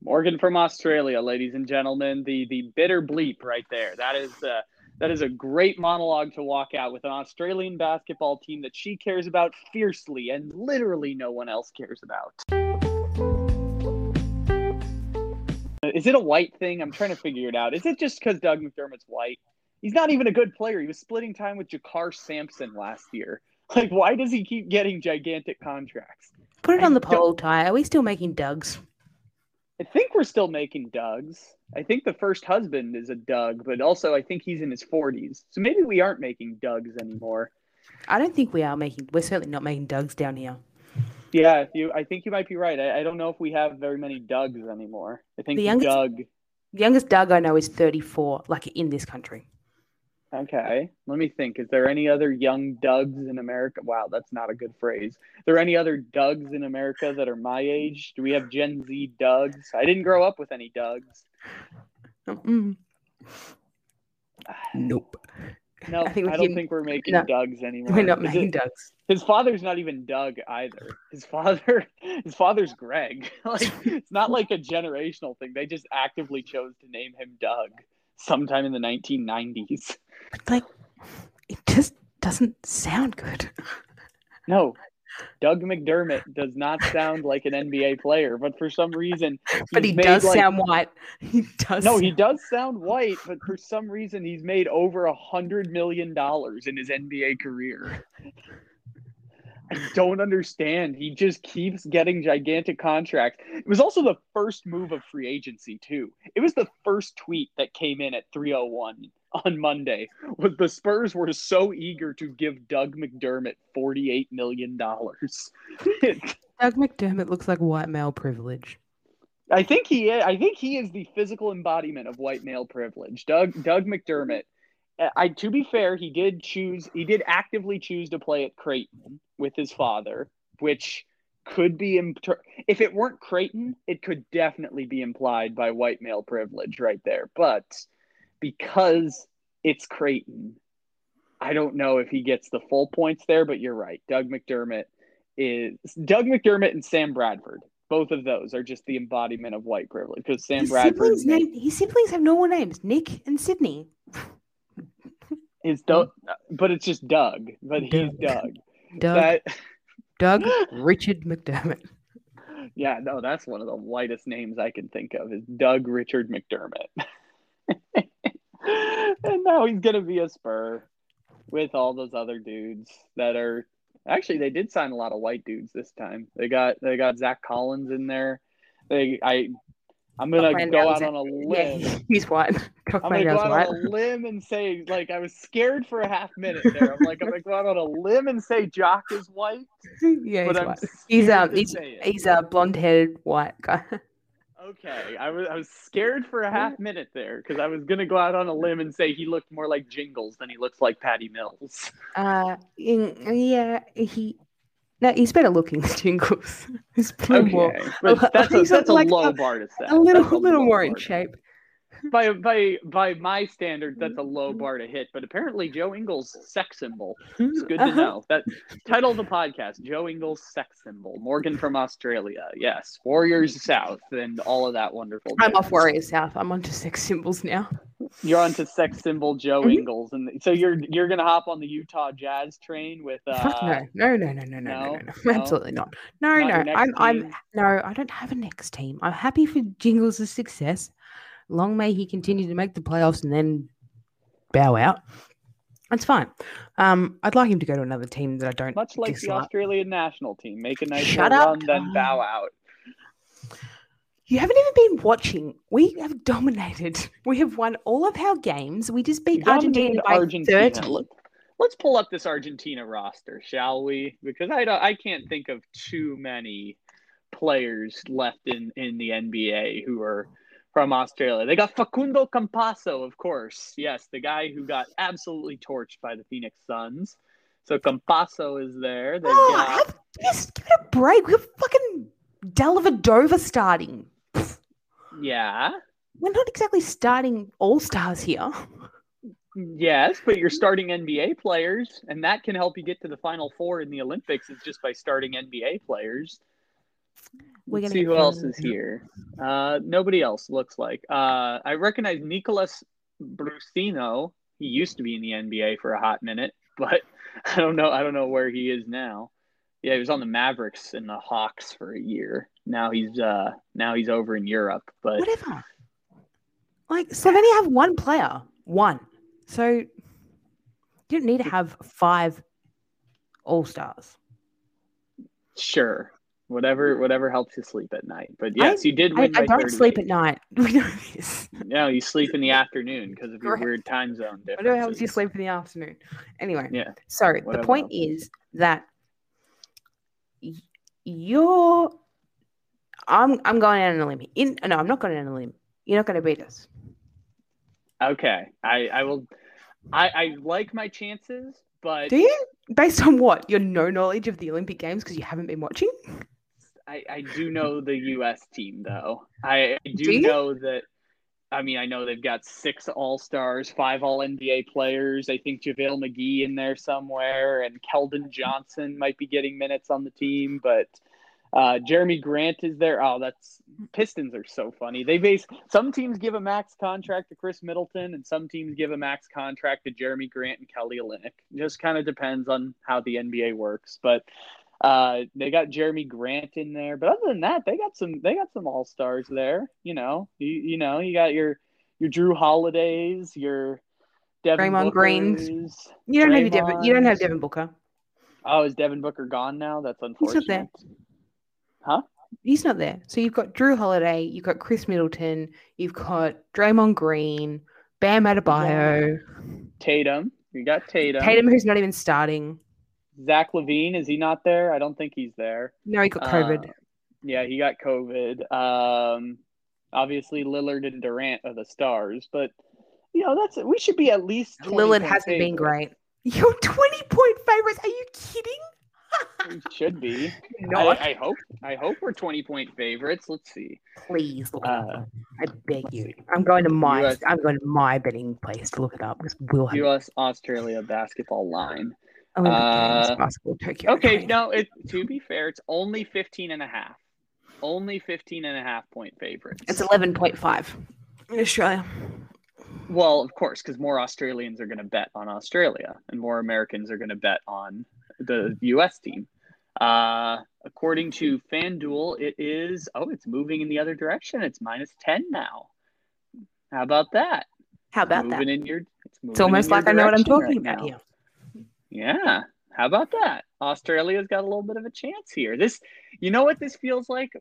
Morgan from Australia, ladies and gentlemen, the the bitter bleep right there. That is uh, that is a great monologue to walk out with an Australian basketball team that she cares about fiercely and literally no one else cares about. Is it a white thing? I'm trying to figure it out. Is it just because Doug McDermott's white? He's not even a good player. He was splitting time with JaKarr Sampson last year. Like, why does he keep getting gigantic contracts? Put it I on the poll, Ty. Are we still making Dougs? I think we're still making Dougs. I think the first husband is a Doug, but also I think he's in his 40s. So maybe we aren't making Dougs anymore. I don't think we are making. We're certainly not making Dougs down here. Yeah, you. I think you might be right. I, I don't know if we have very many Dougs anymore. I think The youngest- Doug. The youngest Doug I know is 34, like in this country. Okay, let me think. Is there any other young Dougs in America? Wow, that's not a good phrase. Are there any other Dougs in America that are my age? Do we have Gen Z Dougs? I didn't grow up with any Dougs. Nope. No, I I, think we don't can- think we're making no, Dougs anymore. We're not Is making it- Dougs. His father's not even Doug either. His father, his father's Greg. like it's not like a generational thing. They just actively chose to name him Doug sometime in the 1990s. But like, it just doesn't sound good. No, Doug McDermott does not sound like an NBA player, but for some reason, But he does like- sound white. He does. No, he does sound white, but for some reason, he's made over a hundred million dollars in his NBA career. I don't understand. He just keeps getting gigantic contracts. It was also the first move of free agency too. It was the first tweet that came in at 301 on Monday. Was the Spurs were so eager to give Doug McDermott 48 million dollars. Doug McDermott looks like white male privilege. I think he is, I think he is the physical embodiment of white male privilege. Doug Doug McDermott. Uh, I to be fair, he did choose he did actively choose to play at Creighton with his father, which could be inter- if it weren't Creighton, it could definitely be implied by white male privilege right there. But because it's Creighton, I don't know if he gets the full points there, but you're right. Doug McDermott is Doug McDermott and Sam Bradford. Both of those are just the embodiment of white privilege because Sam His Bradford siblings, name, his siblings have normal names: Nick and Sydney. Is Doug, mm. but it's just Doug. But he's Doug. Doug. Doug, That Doug Richard McDermott. yeah, no, that's one of the whitest names I can think of is Doug Richard McDermott. and now he's gonna be a Spur with all those other dudes that are actually they did sign a lot of white dudes this time. They got they got Zach Collins in there. They I I'm gonna find go out on a Yeah, limb. he's white. Doug I'm gonna go out white. on a limb and say, like, I was scared for a half minute there. I'm like, I'm gonna go out on a limb and say Jock is white, yeah, he's I'm white. He's um, he's he's a blonde-headed white guy. Okay, I was I was scared for a half minute there because I was gonna go out on a limb and say he looked more like Jingles than he looks like Patty Mills. Uh, in, yeah, he. No, he's better looking than Jingles. He's a little more, that's a that's a like low a- bar to set. a little, That's little more in shape. By by by my standards, that's a low bar to hit. But apparently, Joe Ingles sex symbol. It's good to Uh-huh. know. That title of the podcast: Joe Ingles sex symbol. Morgan from Australia. Yes, Warriors South, and all of that wonderful. I'm off. Warriors South. I'm onto sex symbols now. You're onto sex symbol Joe Mhm. Ingles, and so you're you're gonna hop on the Utah Jazz train with. Uh, no, no, no, no, no, no, no, no? no, absolutely not. No, Not no, I'm, I'm, no, I don't have a next team. I'm happy for Jingles' success. Long may he continue to make the playoffs and then bow out. That's fine. Um, I'd like him to go to another team that I don't Much like the. Australian national team, make a nice Shut up, run, then bow out. You haven't even been watching. We have dominated. We have won all of our games. We just beat Argentina by Argentina. 30. Let- Let's pull up this Argentina roster, shall we? Because I don't, I can't think of too many players left in in the NBA who are from Australia. They got Facundo Campazzo, of course. Yes, the guy who got absolutely torched by the Phoenix Suns. So Campazzo is there. They've Oh, got have, just give it a break. We have fucking Dellavedova starting. yeah. We're not exactly starting all stars here. Yes, but you're starting NBA players, and that can help you get to the Final Four in the Olympics. Is just by starting NBA players. We're Let's gonna see who else is here. Uh, nobody else looks like. Uh, I recognize Nicolas Brussino. He used to be in the NBA for a hot minute, but I don't know. I don't know where he is now. Yeah, he was on the Mavericks and the Hawks for a year. Now he's uh now he's over in Europe. But Whatever. Like Slovenia have one player, one. So you don't need to have five all stars. sure, whatever whatever helps you sleep at night. But yes, you did I, win. I by don't 38. sleep at night. We know this. No, you sleep in the afternoon because of your weird time zone I differences. know how you sleep in the afternoon. Anyway, Yeah. so the point is that you're. I'm I'm going out on a limb. In no, I'm not going out on a limb. You're not going to beat us. Okay, I I will. I I like my chances, but Do you? Based on what? Your no knowledge of the Olympic Games because you haven't been watching? I I do know the U.S. team though. I, I do, Do know that. I mean, I know they've got six All Stars, five All NBA players. I think JaVale McGee in there somewhere, and Keldon Johnson might be getting minutes on the team, but. Uh, Jerami Grant is there. Oh, that's Pistons are so funny. They base some teams give a max contract to Khris Middleton, and some teams give a max contract to Jerami Grant and Kelly Olynyk. Just kind of depends on how the NBA works. But Uh, they got Jerami Grant in there, but other than that, they got some they got some all stars there. You know, you, you know, you got your your Jrue Holidays, your Devin Draymond Greens. You don't have Devin. You don't have Devin Booker. Oh, is Devin Booker gone now? That's not unfortunate. there. Huh? He's not there. So you've got Jrue Holiday, you've got Khris Middleton, you've got Draymond Green, Bam Adebayo, Tatum. You got Tatum. Tatum, who's not even starting. Zach LaVine, is he not there? I don't think he's there. No, he got COVID. Uh, yeah, he got COVID. Um, obviously Lillard and Durant are the stars, but you know that's we should be at least Lillard hasn't been great. You're 20 point favorites. Are you kidding? We should be. No, I, I hope. I hope we're twenty point favorites. Let's see. Please Uh. I beg you. I'm going to my US I'm going to my betting place to look it up because we'll have U.S. Australia basketball line. Olympic uh, Games basketball Tokyo. Okay, no. It to be fair, it's only 15 and a half. Only 15 and a half point favorites. It's 11.5 in Australia. Well, of course, because more Australians are going to bet on Australia, and more Americans are going to bet on the U.S. team. Uh, according to FanDuel, it is oh, it's moving in the other direction. It's minus ten now. How about that? How about moving that? in your. It's, moving It's almost in your like I know what I'm talking right about now. here. Yeah. How about that? Australia's got a little bit of a chance here. This, you know what this feels like?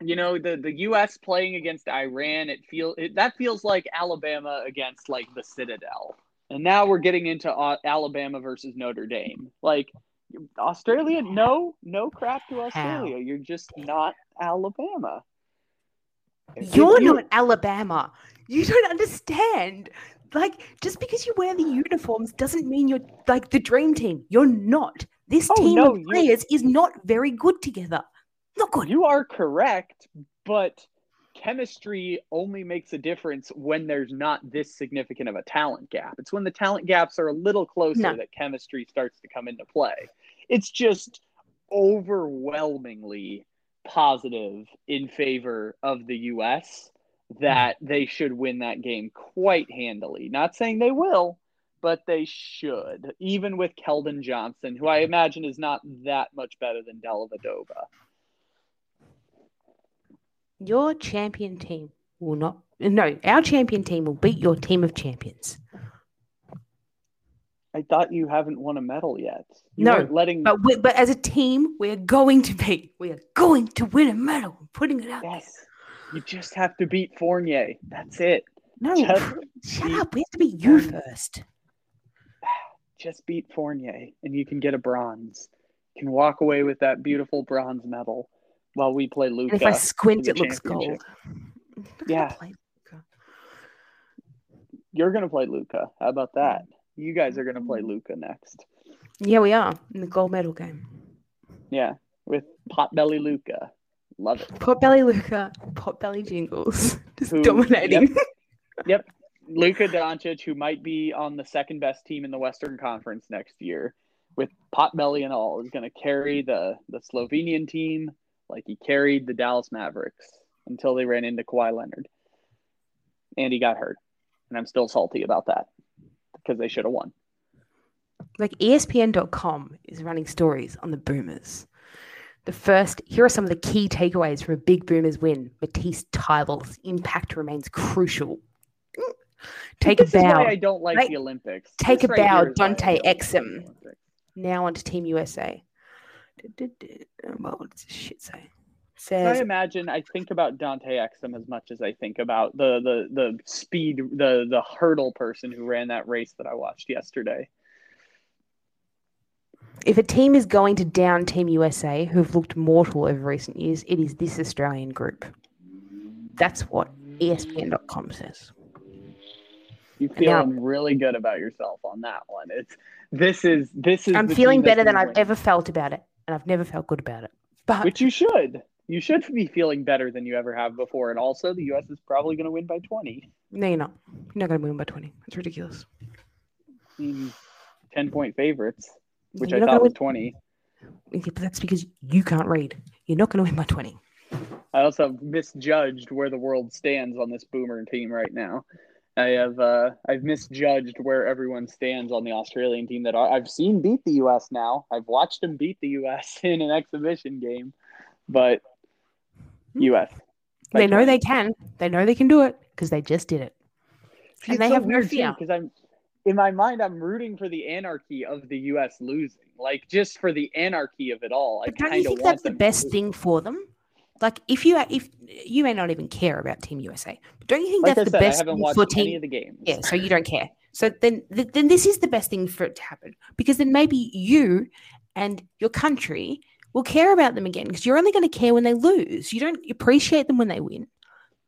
You know, the the U.S. playing against Iran. It feel it, that feels like Alabama against like the Citadel, and now we're getting into uh, Alabama versus Notre Dame. Like Australia, no, no crap to Australia. You're just not Alabama. You're you- not Alabama. You don't understand. Like, just because you wear the uniforms doesn't mean you're like the dream team. You're not. This Oh, team no, of you- players is not very good together. Not good. You are correct, but chemistry only makes a difference when there's not this significant of a talent gap. It's when the talent gaps are a little closer No. that chemistry starts to come into play. It's just overwhelmingly positive in favor of the US that they should win that game quite handily. Not saying they will, but they should, even with Keldon Johnson, who I imagine is not that much better than Dellavedova. Your champion team will not. No, our champion team will beat your team of champions. I thought you haven't won a medal yet. You No, letting But we, but as a team, we are going to be. We are going to win a medal. I'm putting it out. there. You just have to beat Fournier. That's it. No, Just shut up. We have to beat you first. just beat Fournier and you can get a bronze. You can walk away with that beautiful bronze medal while we play Luka. And if I squint, it looks gold. championship. I'm not gonna Yeah. You're gonna play Luka. How about that? You guys are gonna Mm. play Luka next. Yeah, we are in the gold medal game. Yeah, with Potbelly Luka. Love it. Potbelly Luka, Potbelly Jingles, just Who- dominating. Yep. Luka Doncic, who might be on the second best team in the Western Conference next year, with Potbelly and all, is going to carry the the Slovenian team like he carried the Dallas Mavericks until they ran into Kawhi Leonard, and he got hurt, and I'm still salty about that because they should have won. like ESPN.com is running stories on the Boomers. The first, here are some of the key takeaways from a big Boomers win. Matisse Thybulle's impact remains crucial. Take this a is why bow. I don't like Like, the Olympics. take This a right bow, here is why I Dante don't like Exum. Now on to Team USA. Oh, well, what does this shit say? I imagine I think about Dante Exum as much as I think about the the the speed the the hurdle person who ran that race that I watched yesterday. If a team is going to down Team USA, who've looked mortal over recent years, it is this Australian group. That's what ESPN.com says. You now- really good about yourself on that one. It's this is this is I'm feeling better than I've ever felt about it, and I've never felt good about it. But Which you should. You should be feeling better than you ever have before. And also the US is probably gonna win by twenty. no, you're not. You're not going to win by 20. It's ridiculous. I ten point favorites, which You're I thought was win- twenty. Yeah, but that's because you can't read. You're not going to win by 20. I also misjudged where the world stands on this boomer team right now. I have uh, I've misjudged where everyone stands on the Australian team that I- I've seen beat the U.S. Now I've watched them beat the U.S. in an exhibition game, but U.S. They know they can. They know they can do it because they just did it. See, and they so have no fear. because I'm in my mind I'm rooting for the anarchy of the U.S. losing, like just for the anarchy of it all. I But don't kind you of think that's the best thing for them? Like if you if you may not even care about Team USA, but don't you think Like I that's the said, I best thing for any Team? of the games. Yeah, so you don't care. So then th- then this is the best thing for it to happen because then maybe you and your country will care about them again because you're only going to care when they lose. You don't appreciate them when they win,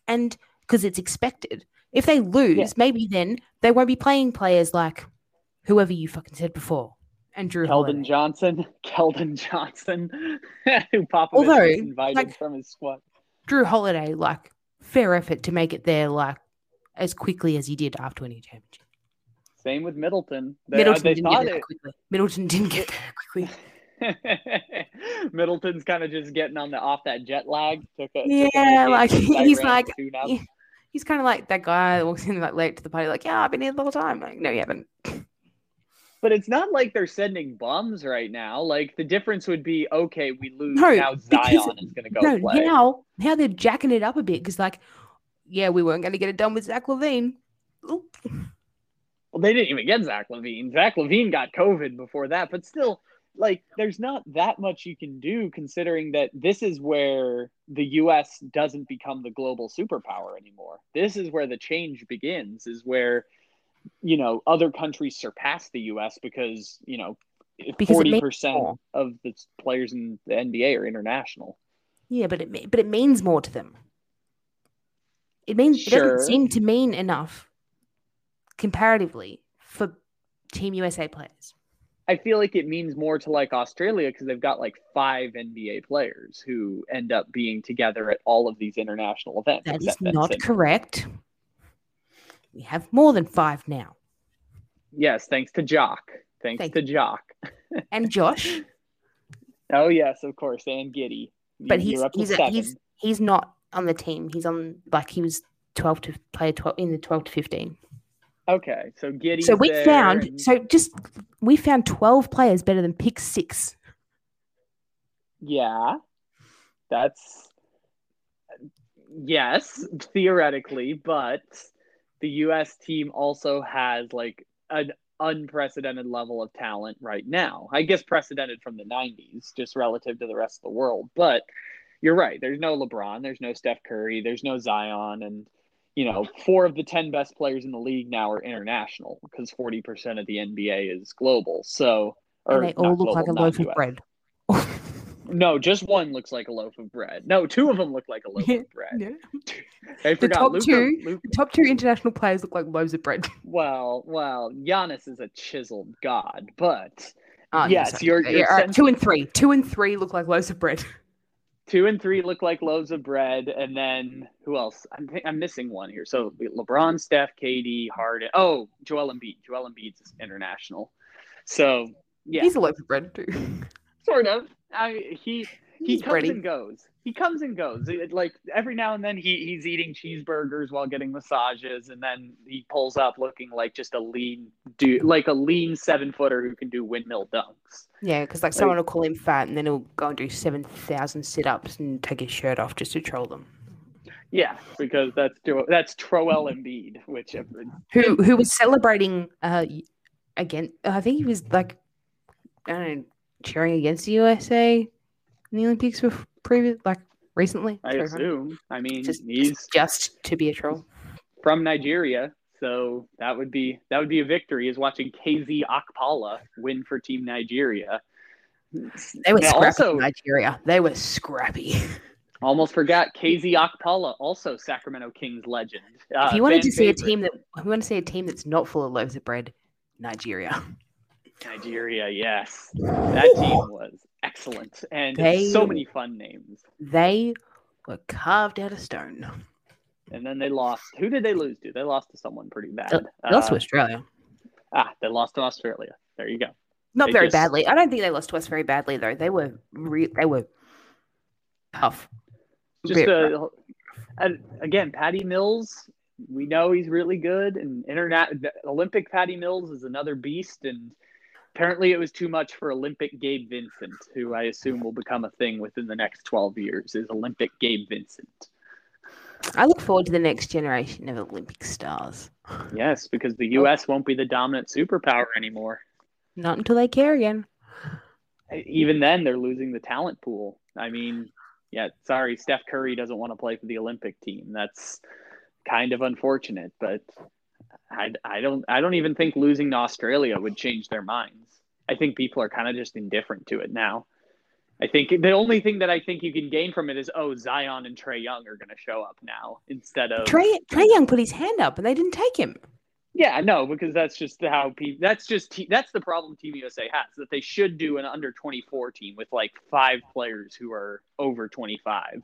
and because it's expected. If they lose, maybe then they won't be playing players like whoever you fucking said before and Jrue Keldon Holiday. Johnson, Keldon Johnson, who Popovich Although, invited like- from his squad. Jrue Holiday, like fair effort to make it there, like as quickly as he did after winning a championship. Same with Middleton. They, uh, Middleton they didn't get quickly. Middleton didn't get there quickly. Middleton's kind of just getting on the off that jet lag. Took a, took a Yeah, like, he's like- to tune up. he- He's kind of like that guy that walks in like late to the party, like, yeah, I've been here the whole time. Like, no, you haven't. But it's not like they're sending bums right now. Like the difference would be okay, we lose No, now. Zion is going to go no, play. now now they're jacking it up a bit because like, yeah, we weren't going to get it done with Zach LaVine. Oop. Well, they didn't even get Zach LaVine. Zach LaVine got COVID before that, but still, like, there's not that much you can do considering that this is where the U.S. doesn't become the global superpower anymore. This is where the change begins, is where, you know, other countries surpass the U.S. because, you know, Because it forty makes percent more. of the players in the NBA are international. Yeah, but it but it means more to them. It means it doesn't seem to mean enough comparatively for Team USA players. I feel like it means more to like Australia because they've got like five NBA players who end up being together at all of these international events. That is not Simmons. correct. We have more than five now. Yes, thanks to Jock. Thanks Thank to Jock. And Josh, Oh yes, of course, and Giddey. But he's you're up to he's a, he's he's not on the team. He's on like he was twelve to play twelve in the twelve to fifteen. Okay. So Giddey. so we found so just we found twelve players better than pick six. yeah, that's yes, theoretically, but the U.S. team also has like an unprecedented level of talent right now. I guess precedented from the '90s, just relative to the rest of the world. But you're right. There's no LeBron. There's no Steph Curry. There's no Zion, and you know, four of the 10 best players in the league now are international because 40% of the NBA is global. So, or And they all look like a loaf not of bread. No, just one looks like a loaf of bread. No, two of them look like a loaf of bread. Yeah. I The forgot. top Luka, two- Luka, The top two international players look like loaves of bread. well, well, Giannis is a chiseled god, but Oh, Yes, sorry. you're- you're all right, two and three. Two and three look like loaves of bread. Two and three look like loaves of bread, and then who else? I'm I'm missing one here. So LeBron, Steph, KD, Harden. Oh, Joel Embiid. Joel Embiid's international. So yeah, He's a loaf of bread too. sort of. I he he He's comes bready. and goes. He comes and goes. It- like every now and then, he he's eating cheeseburgers while getting massages, and then he pulls up looking like just a lean dude, like a lean seven footer who can do windmill dunks. Yeah, because like someone will call him fat, and then he'll go and do seven thousand sit-ups and take his shirt off just to troll them. Yeah, because that's that's Troel Embiid, which uh, Who who was celebrating uh again? I think he was like I don't know, cheering against the USA in the Olympics previous like recently. I Sorry, assume. I mean, Just, he's just to be a troll. from Nigeria, so that would be that would be a victory. Is watching KZ Okpala win for Team Nigeria. They were Now, scrappy. also- Nigeria. They were scrappy. Almost forgot KZ Okpala, also Sacramento Kings legend. Uh, if you wanted to see a team that, if you want to see a team that's not full of loaves of bread, Nigeria. Nigeria, yes, that team was excellent, and They- so many fun names. They were carved out of stone. And then they lost. Who did they lose to? They lost to someone pretty bad. They lost to Uh, Australia. ah, they lost to Australia. There you go. Not they very just- badly. I don't think they lost to us very badly though. They were re- they were tough. Just rough. uh, again, Patty Mills we know he's really good. And internet Olympic Patty Mills is another beast. And apparently, it was too much for Olympic Gabe Vincent, who I assume will become a thing within the next 12 years. Is Olympic Gabe Vincent? I look forward to the next generation of Olympic stars. Yes, because the U.S. won't be the dominant superpower anymore. Not until they care again. Even then, they're losing the talent pool. I mean, yeah, sorry, Steph Curry doesn't want to play for the Olympic team. That's kind of unfortunate, but I, I don't I don't even think losing to Australia would change their minds. I think people are kind of just indifferent to it now. I think the only thing that I think you can gain from it is oh Zion and Trae Young are going to show up now instead of Trae Trae Young put his hand up and they didn't take him. Yeah, no, because that's just how people. That's just te- that's the problem Team USA has that they should do an under twenty four team with like five players who are over twenty five.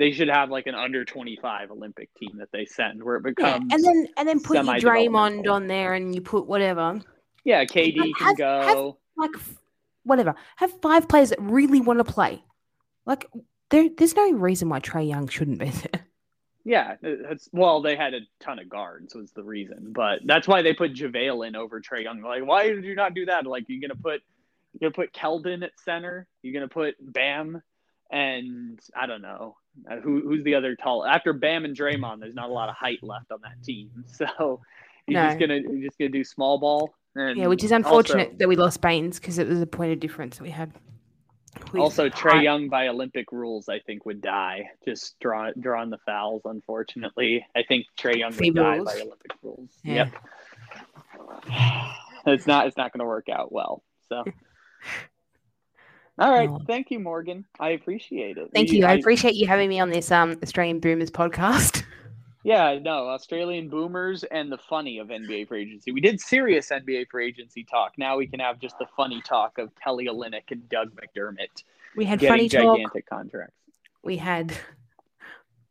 They should have like an under twenty five Olympic team that they send where it Yeah, becomes. and then and then put your Draymond on there and you put whatever. yeah, KD can Have- have- go. Like whatever. Have five players that really want to play. Like there there's no reason why Trae Young shouldn't be there. Yeah, that's well, they had a ton of guards was the reason, but that's why they put JaVale in over Trae Young. Like, why did you not do that? Like, you're gonna put you're gonna put Keldon at center. You're gonna put Bam, and I don't know uh, Uh, who who's the other tall. After Bam and Draymond, there's not a lot of height left on that team. So you're just gonna you're just gonna do small ball. And Yeah, which is also- unfortunate that we lost Baynes because it was a point of difference that we had. with Also, Trae. Young by Olympic rules, I think would die just draw, drawing the fouls. Unfortunately, I think Trae Young would FIBA die by Olympic rules. Yeah. Yep. It's not. It's not going to work out well. So. All right. No. Thank you, Morgan. I appreciate it. Thank you. I appreciate you having me on this um Australian Boomers podcast. Yeah, no, Australian boomers and the funny of NBA free agency. We did serious NBA free agency talk. Now we can have just the funny talk of Kelly Olynyk and Doug McDermott We had funny talk. gigantic contracts. We had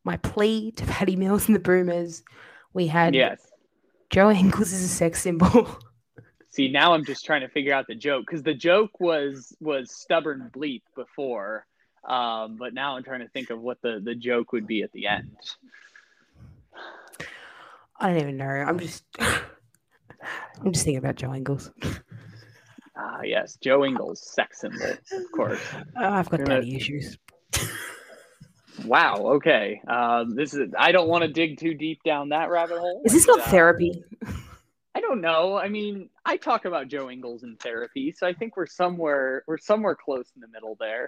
my plea to Patty Mills and the Boomers. We had Yes. Joe Ingles as a sex symbol. See, now I'm just trying to figure out the joke because the joke was was stubborn bleep before, um, but now I'm trying to think of what the the joke would be at the end. I don't even know. I'm just I'm just thinking about Joe Ingles. Ah, yes, Joe Ingles, sex symbol, of course. Oh, I've got daddy issues. Wow. Okay. Um, this is. I don't want to dig too deep down that rabbit hole. Is this not uh, therapy? I don't know. I mean, I talk about Joe Ingles in therapy, so I think we're somewhere we're somewhere close in the middle there.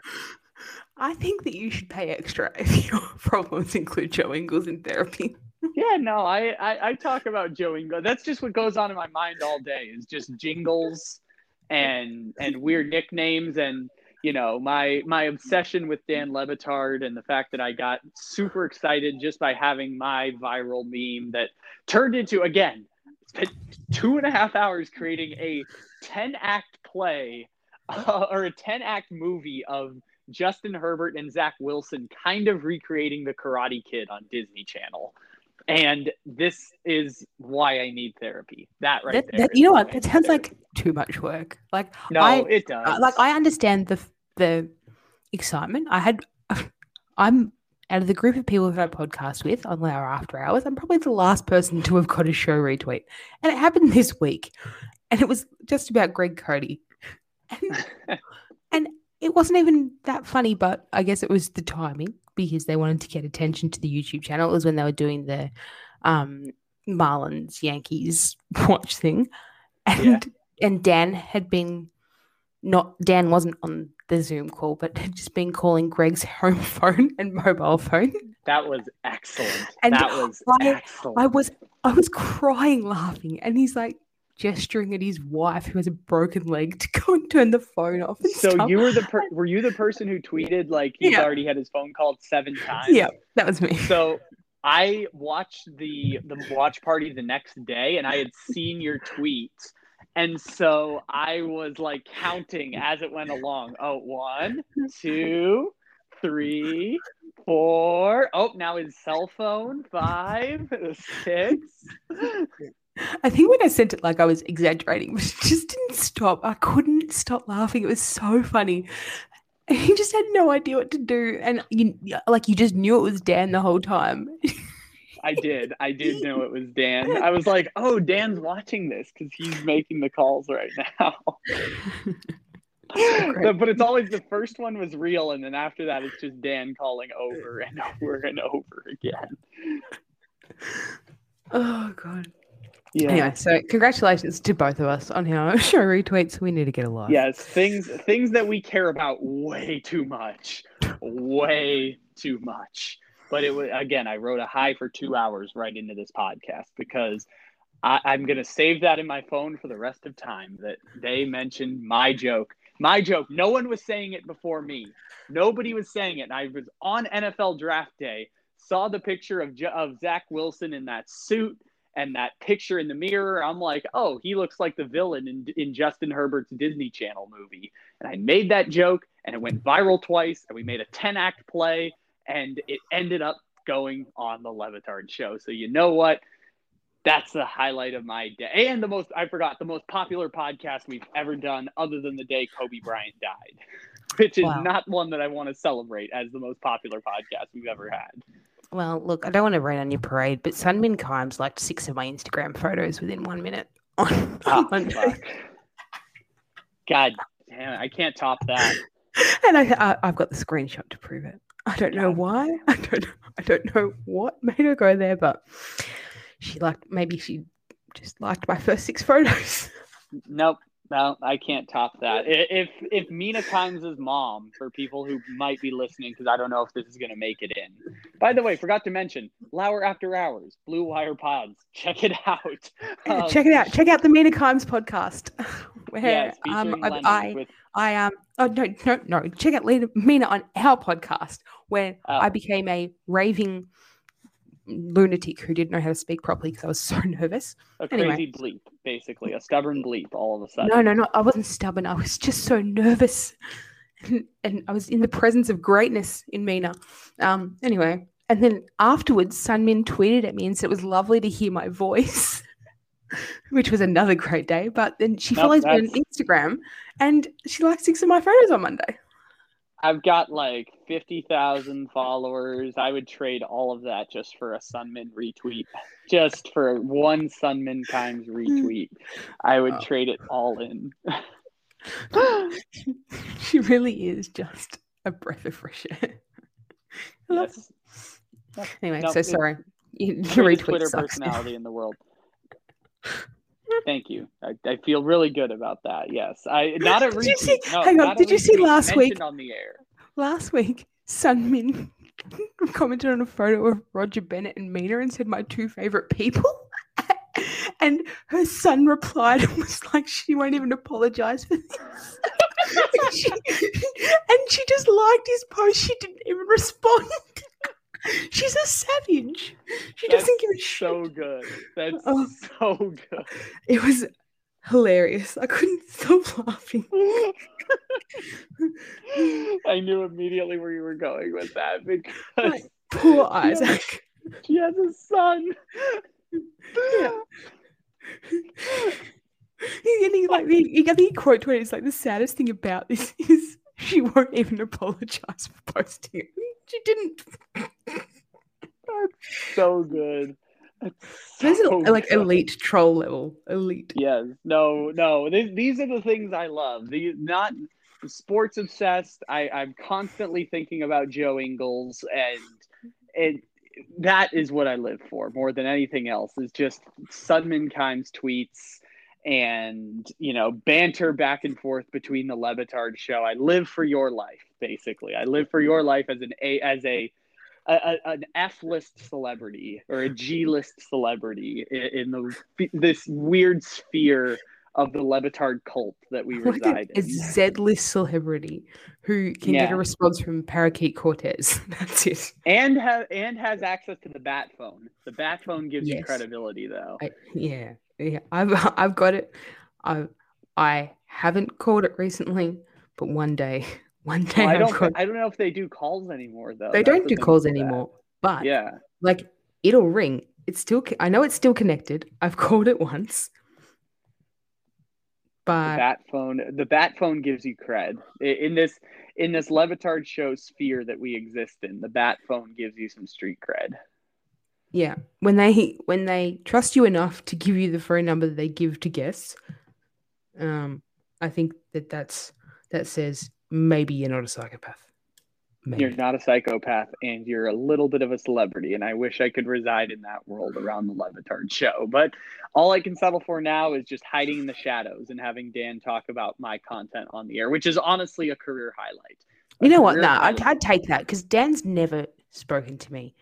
I think that you should pay extra if your problems include Joe Ingles in therapy. Yeah, no, I, I I talk about Joe Ingles. That's just what goes on in my mind all day is just jingles and and weird nicknames and you know my my obsession with Dan Le Batard and the fact that I got super excited just by having my viral meme that turned into again spent two and a half hours creating a 10 act play uh, or a 10 act movie of Justin Herbert and Zach Wilson kind of recreating the Karate Kid on Disney Channel. And this is why I need therapy. That right That, there. that, you know what? That sounds therapy. like too much work. Like no, I, it does. like I understand the the excitement. I had, I'm out of the group of people who I podcast with on our after hours. I'm probably the last person to have got a show retweet, and it happened this week, and it was just about Greg Cote, and, and it wasn't even that funny. But I guess it was the timing because they wanted to get attention to the YouTube channel. It was when they were doing the um, Marlins Yankees watch thing, and and Dan had been not Dan wasn't on the Zoom call, but had just been calling Greg's home phone and mobile phone. that was excellent. And that was I- excellent. I was I was crying laughing, and he's like gesturing at his wife who has a broken leg to go and turn the phone off. And so stuff. you were the per- were you the person who tweeted like he's Yeah. already had his phone called seven times? yeah, that was me. So I watched the the watch party the next day, and I had seen your tweet, and so I was like counting as it went along. Oh, one, two, three, four. Oh, now his cell phone. Five, six. I think when I sent it, like I was exaggerating, but it just didn't stop. I couldn't stop laughing. It was so funny. He just had no idea what to do, and you like you just knew it was Dan the whole time. I did. I did know it was Dan. I was like, oh, Dan's watching this because he's making the calls right now. but, but it's always the first one was real, and then after that, it's just Dan calling over and over and over again. Oh god. Yeah. Anyway, so congratulations to both of us on our show retweets. We need to get a life. Yes, things things that we care about way too much, way too much. But it was again, I wrote a high for two hours right into this podcast because I, I'm gonna save that in my phone for the rest of time. That they mentioned my joke, my joke. No one was saying it before me. Nobody was saying it. And I was on NFL Draft Day, saw the picture of of Zach Wilson in that suit and that picture in the mirror, I'm like, oh, he looks like the villain in, in Justin Herbert's Disney Channel movie. And I made that joke, and it went viral twice, and we made a 10 act play, and it ended up going on the Le Batard show. So, you know what? That's the highlight of my day. And the most, I forgot, the most popular podcast we've ever done, other than the day Kobe Bryant died, which is Wow. not one that I want to celebrate as the most popular podcast we've ever had. Well, look, I don't want to rain on your parade, but Sunmin Kimes liked six of my Instagram photos within one minute on, Ah, on. God damn it. I can't top that. and I, I, I've got the screenshot to prove it. I don't know why. I don't. I don't know what made her go there, but she liked. Maybe she just liked my first six photos. Nope. No, I can't top that. If if Mina Kimes' mom, for people who might be listening, because I don't know if this is gonna make it in. By the way, forgot to mention Lauer After Hours, Blue Wire Pods. Check it out. Um, Check it out. Check out the Mina Kimes podcast, where Yes, um, I, I, with I um oh no no no check out Mina on our podcast where Oh. I became a raving lunatic who didn't know how to speak properly because I was so nervous. a Anyway. crazy bleep, basically a stubborn bleep. All of a sudden. No, no, no. I wasn't stubborn. I was just so nervous. And, and I was in the presence of greatness in Mina. Um, anyway, and then afterwards, Sunmin tweeted at me and said it was lovely to hear my voice, which was another great day. But then she Nope, follows me on Instagram and she likes six of my photos on Monday. I've got like fifty thousand followers. I would trade all of that just for a Sunmin retweet, just for one Sunmin Kimes retweet. I would Oh. trade it all in. she really is just a breath of fresh air. I love her. Yes. Anyway, No, so sorry. You- Your Greatest retweet Twitter sucks. personality in the world. Thank you. I, I feel really good about that. Yes, I not a Did you see- no, hang on, did you see last week- on the air? Last week, Sunmin commented on a photo of Roger Bennett and Mina and said, My two favorite people. and her son replied and was like, She won't even apologize for this. and, she, and she just liked his post. She didn't even respond. She's a savage. She That's doesn't give a shit. so good. That's Oh. so good. It was hilarious. I couldn't stop laughing. I knew immediately where you were going with that because Like, Poor Isaac. she has a son. Yeah. He's getting like he the quote tweeted. It's like the saddest thing about this is she won't even apologize for posting it. She didn't. That's so good. It's This is like good. elite troll level. Elite. Yes. No, no. These, these are the things I love. The not sports obsessed. I, I'm constantly thinking about Joe Ingles and and that is what I live for more than anything else is just Sunmin Kimes tweets and you know banter back and forth between the Le Batard show. I live for your life, basically. I live for your life as an a as a a, a- an F list celebrity or a G list celebrity in, in the this weird sphere of the Le Batard cult that we Look reside a in. Z list celebrity who can get a response from Parakeet Cortez. That's it. And has and has access to the bat phone. The bat phone gives you credibility, though. I, yeah, yeah. I've I've got it. I I haven't called it recently, but one day, one day Oh, I don't. got. I don't know if they do calls anymore, though. they That's don't do calls anymore, but Yeah, like it'll ring. It's still. I know it's still connected. I've called it once, But the bat phone. The bat phone gives you cred in this in this Le Batard show sphere that we exist in. The bat phone gives you some street cred. Yeah, when they when they trust you enough to give you the phone number that they give to guests, um, I think that that's that says maybe you're not a psychopath. Maybe. You're not a psychopath and you're a little bit of a celebrity. And I wish I could reside in that world around the Le Batard show. But all I can settle for now is just hiding in the shadows and having Dan talk about my content on the air, which is honestly a career highlight. A You know what? No, I'd. I'd take that because Dan's never spoken to me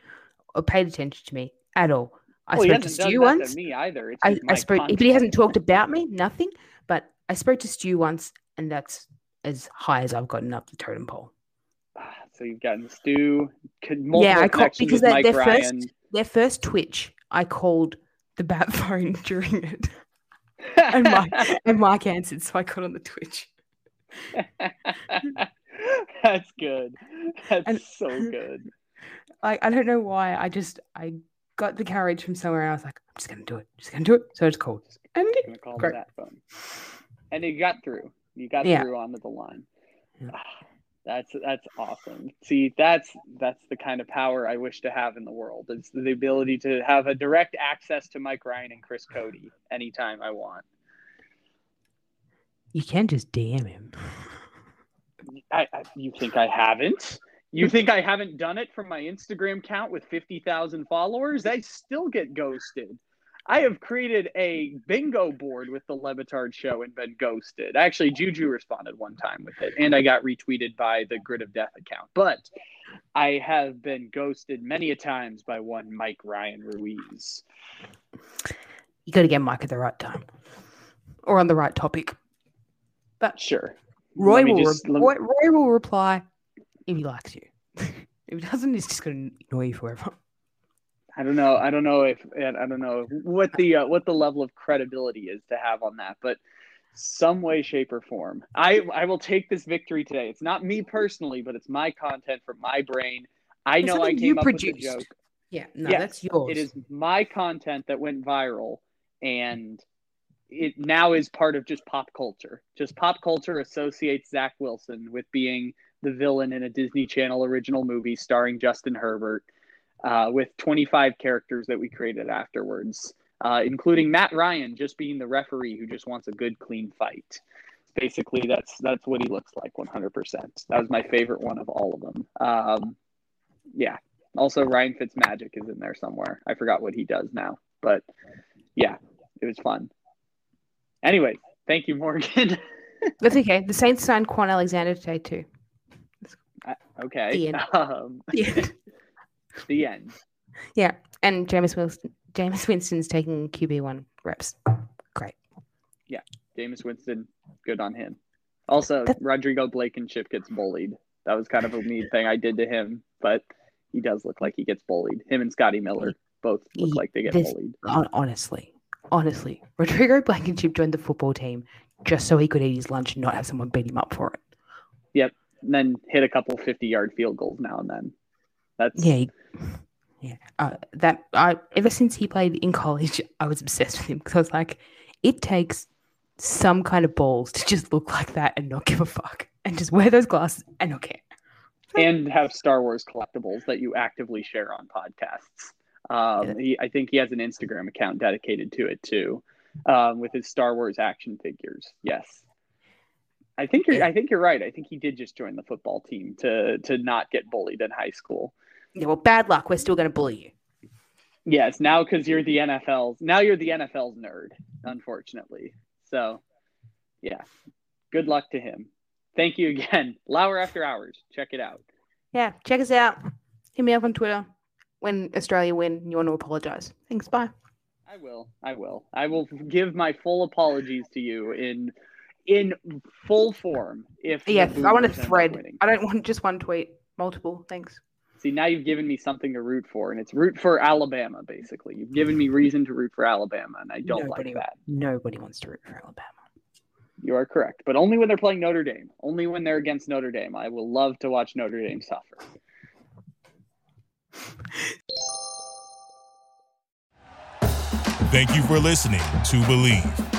or paid attention to me at all. I well, spoke to Stu once. to me either. It's I, I spoke, but he hasn't talked about me, nothing. But I spoke to Stu once, and that's as high as I've gotten up the totem pole. Ah, So you've gotten Stu, yeah, I called connections because their, their first their first Twitch, I called the bat phone during it, and Mike and Mike answered, so I got on the Twitch. That's good. That's And- so good. Like I don't know why, I just I got the carriage from somewhere, and I was like, I'm just gonna do it, just gonna do it. So I just called, and I'm gonna call Great. that phone. And got through. You got Yeah. through onto the line. Yeah. Ah, That's that's awesome. See, that's that's the kind of power I wish to have in the world. It's the ability to have a direct access to Mike Ryan and Chris Cote anytime I want. you can't just DM him. I, I you think I haven't? You think I haven't done it from my Instagram account with 50,000 followers? I still get ghosted. I have created a bingo board with the Le Batard show and been ghosted. Actually, Juju responded one time with it, and I got retweeted by the Grid of Death account. But I have been ghosted many a times by one Mike Ryan Ruiz. You got to get Mike at the right time, or on the right topic. But Sure. Roy will just- re- Roy, Roy will reply if he likes you. if he doesn't, he's just going to ignore you forever. I don't know. I don't know if I don't know what the uh, what the level of credibility is to have on that, but some way, shape, or form, I I will take this victory today. It's not me personally, but it's my content from my brain. I It's know I came you up with the produced. joke. Yeah, no, Yes, that's yours. It is my content that went viral, and it now is part of just pop culture. Just pop culture associates Zach Wilson with being the villain in a Disney Channel original movie starring Justin Herbert, uh, with 25 characters that we created afterwards, uh, including Matt Ryan just being the referee who just wants a good, clean fight. Basically, that's that's what he looks like 100%. That was my favorite one of all of them. Um, yeah. Also, Ryan Fitzmagic is in there somewhere. I forgot what he does now, but yeah, it was fun. Anyway, thank you, Morgan. That's okay. The Saints signed Kwon Alexander today too. okay. The end. Um, Yeah, the end. yeah. And Jameis Winston, Jameis Winston's taking QB one reps. Great. Yeah. Jameis Winston, good on him. Also, That- Rodrigo Blankenship gets bullied. That was kind of a mean thing I did to him, but he does look like he gets bullied. Him and Scotty Miller both look He- like they get this- bullied. Honestly, honestly, Rodrigo Blankenship joined the football team just so he could eat his lunch and not have someone beat him up for it. Yep. And then hit a couple 50 yard field goals now and then. That's Yeah, yeah. Uh, that I ever since he played in college, I was obsessed with him because I was like, it takes some kind of balls to just look like that and not give a fuck and just wear those glasses and not care. and have Star Wars collectibles that you actively share on podcasts. Um, he, I think he has an Instagram account dedicated to it too, um, with his Star Wars action figures. Yes, I think you're. Yeah. I think you're right. I think he did just join the football team to to not get bullied in high school. Yeah, well, bad luck. We're still going to bully you. Yes, now because you're the NFL's. Now you're the NFL's nerd, unfortunately. So, yeah, good luck to him. Thank you again. Lauer After Hours. Check it out. Yeah, check us out. Hit me up on Twitter when Australia win you want to apologize. Thanks. Bye. I will. I will. I will give my full apologies to you in in full form. If yes, I want a Boomers end up thread. I don't want just one tweet. Multiple. Thanks. See, now you've given me something to root for, and it's root for Alabama. Basically, you've given me reason to root for Alabama, and I don't Nobody- like that. Nobody wants to root for Alabama. You are correct, but only when they're playing Notre Dame. Only when they're against Notre Dame. I will love to watch Notre Dame suffer. Thank you for listening to Bleav.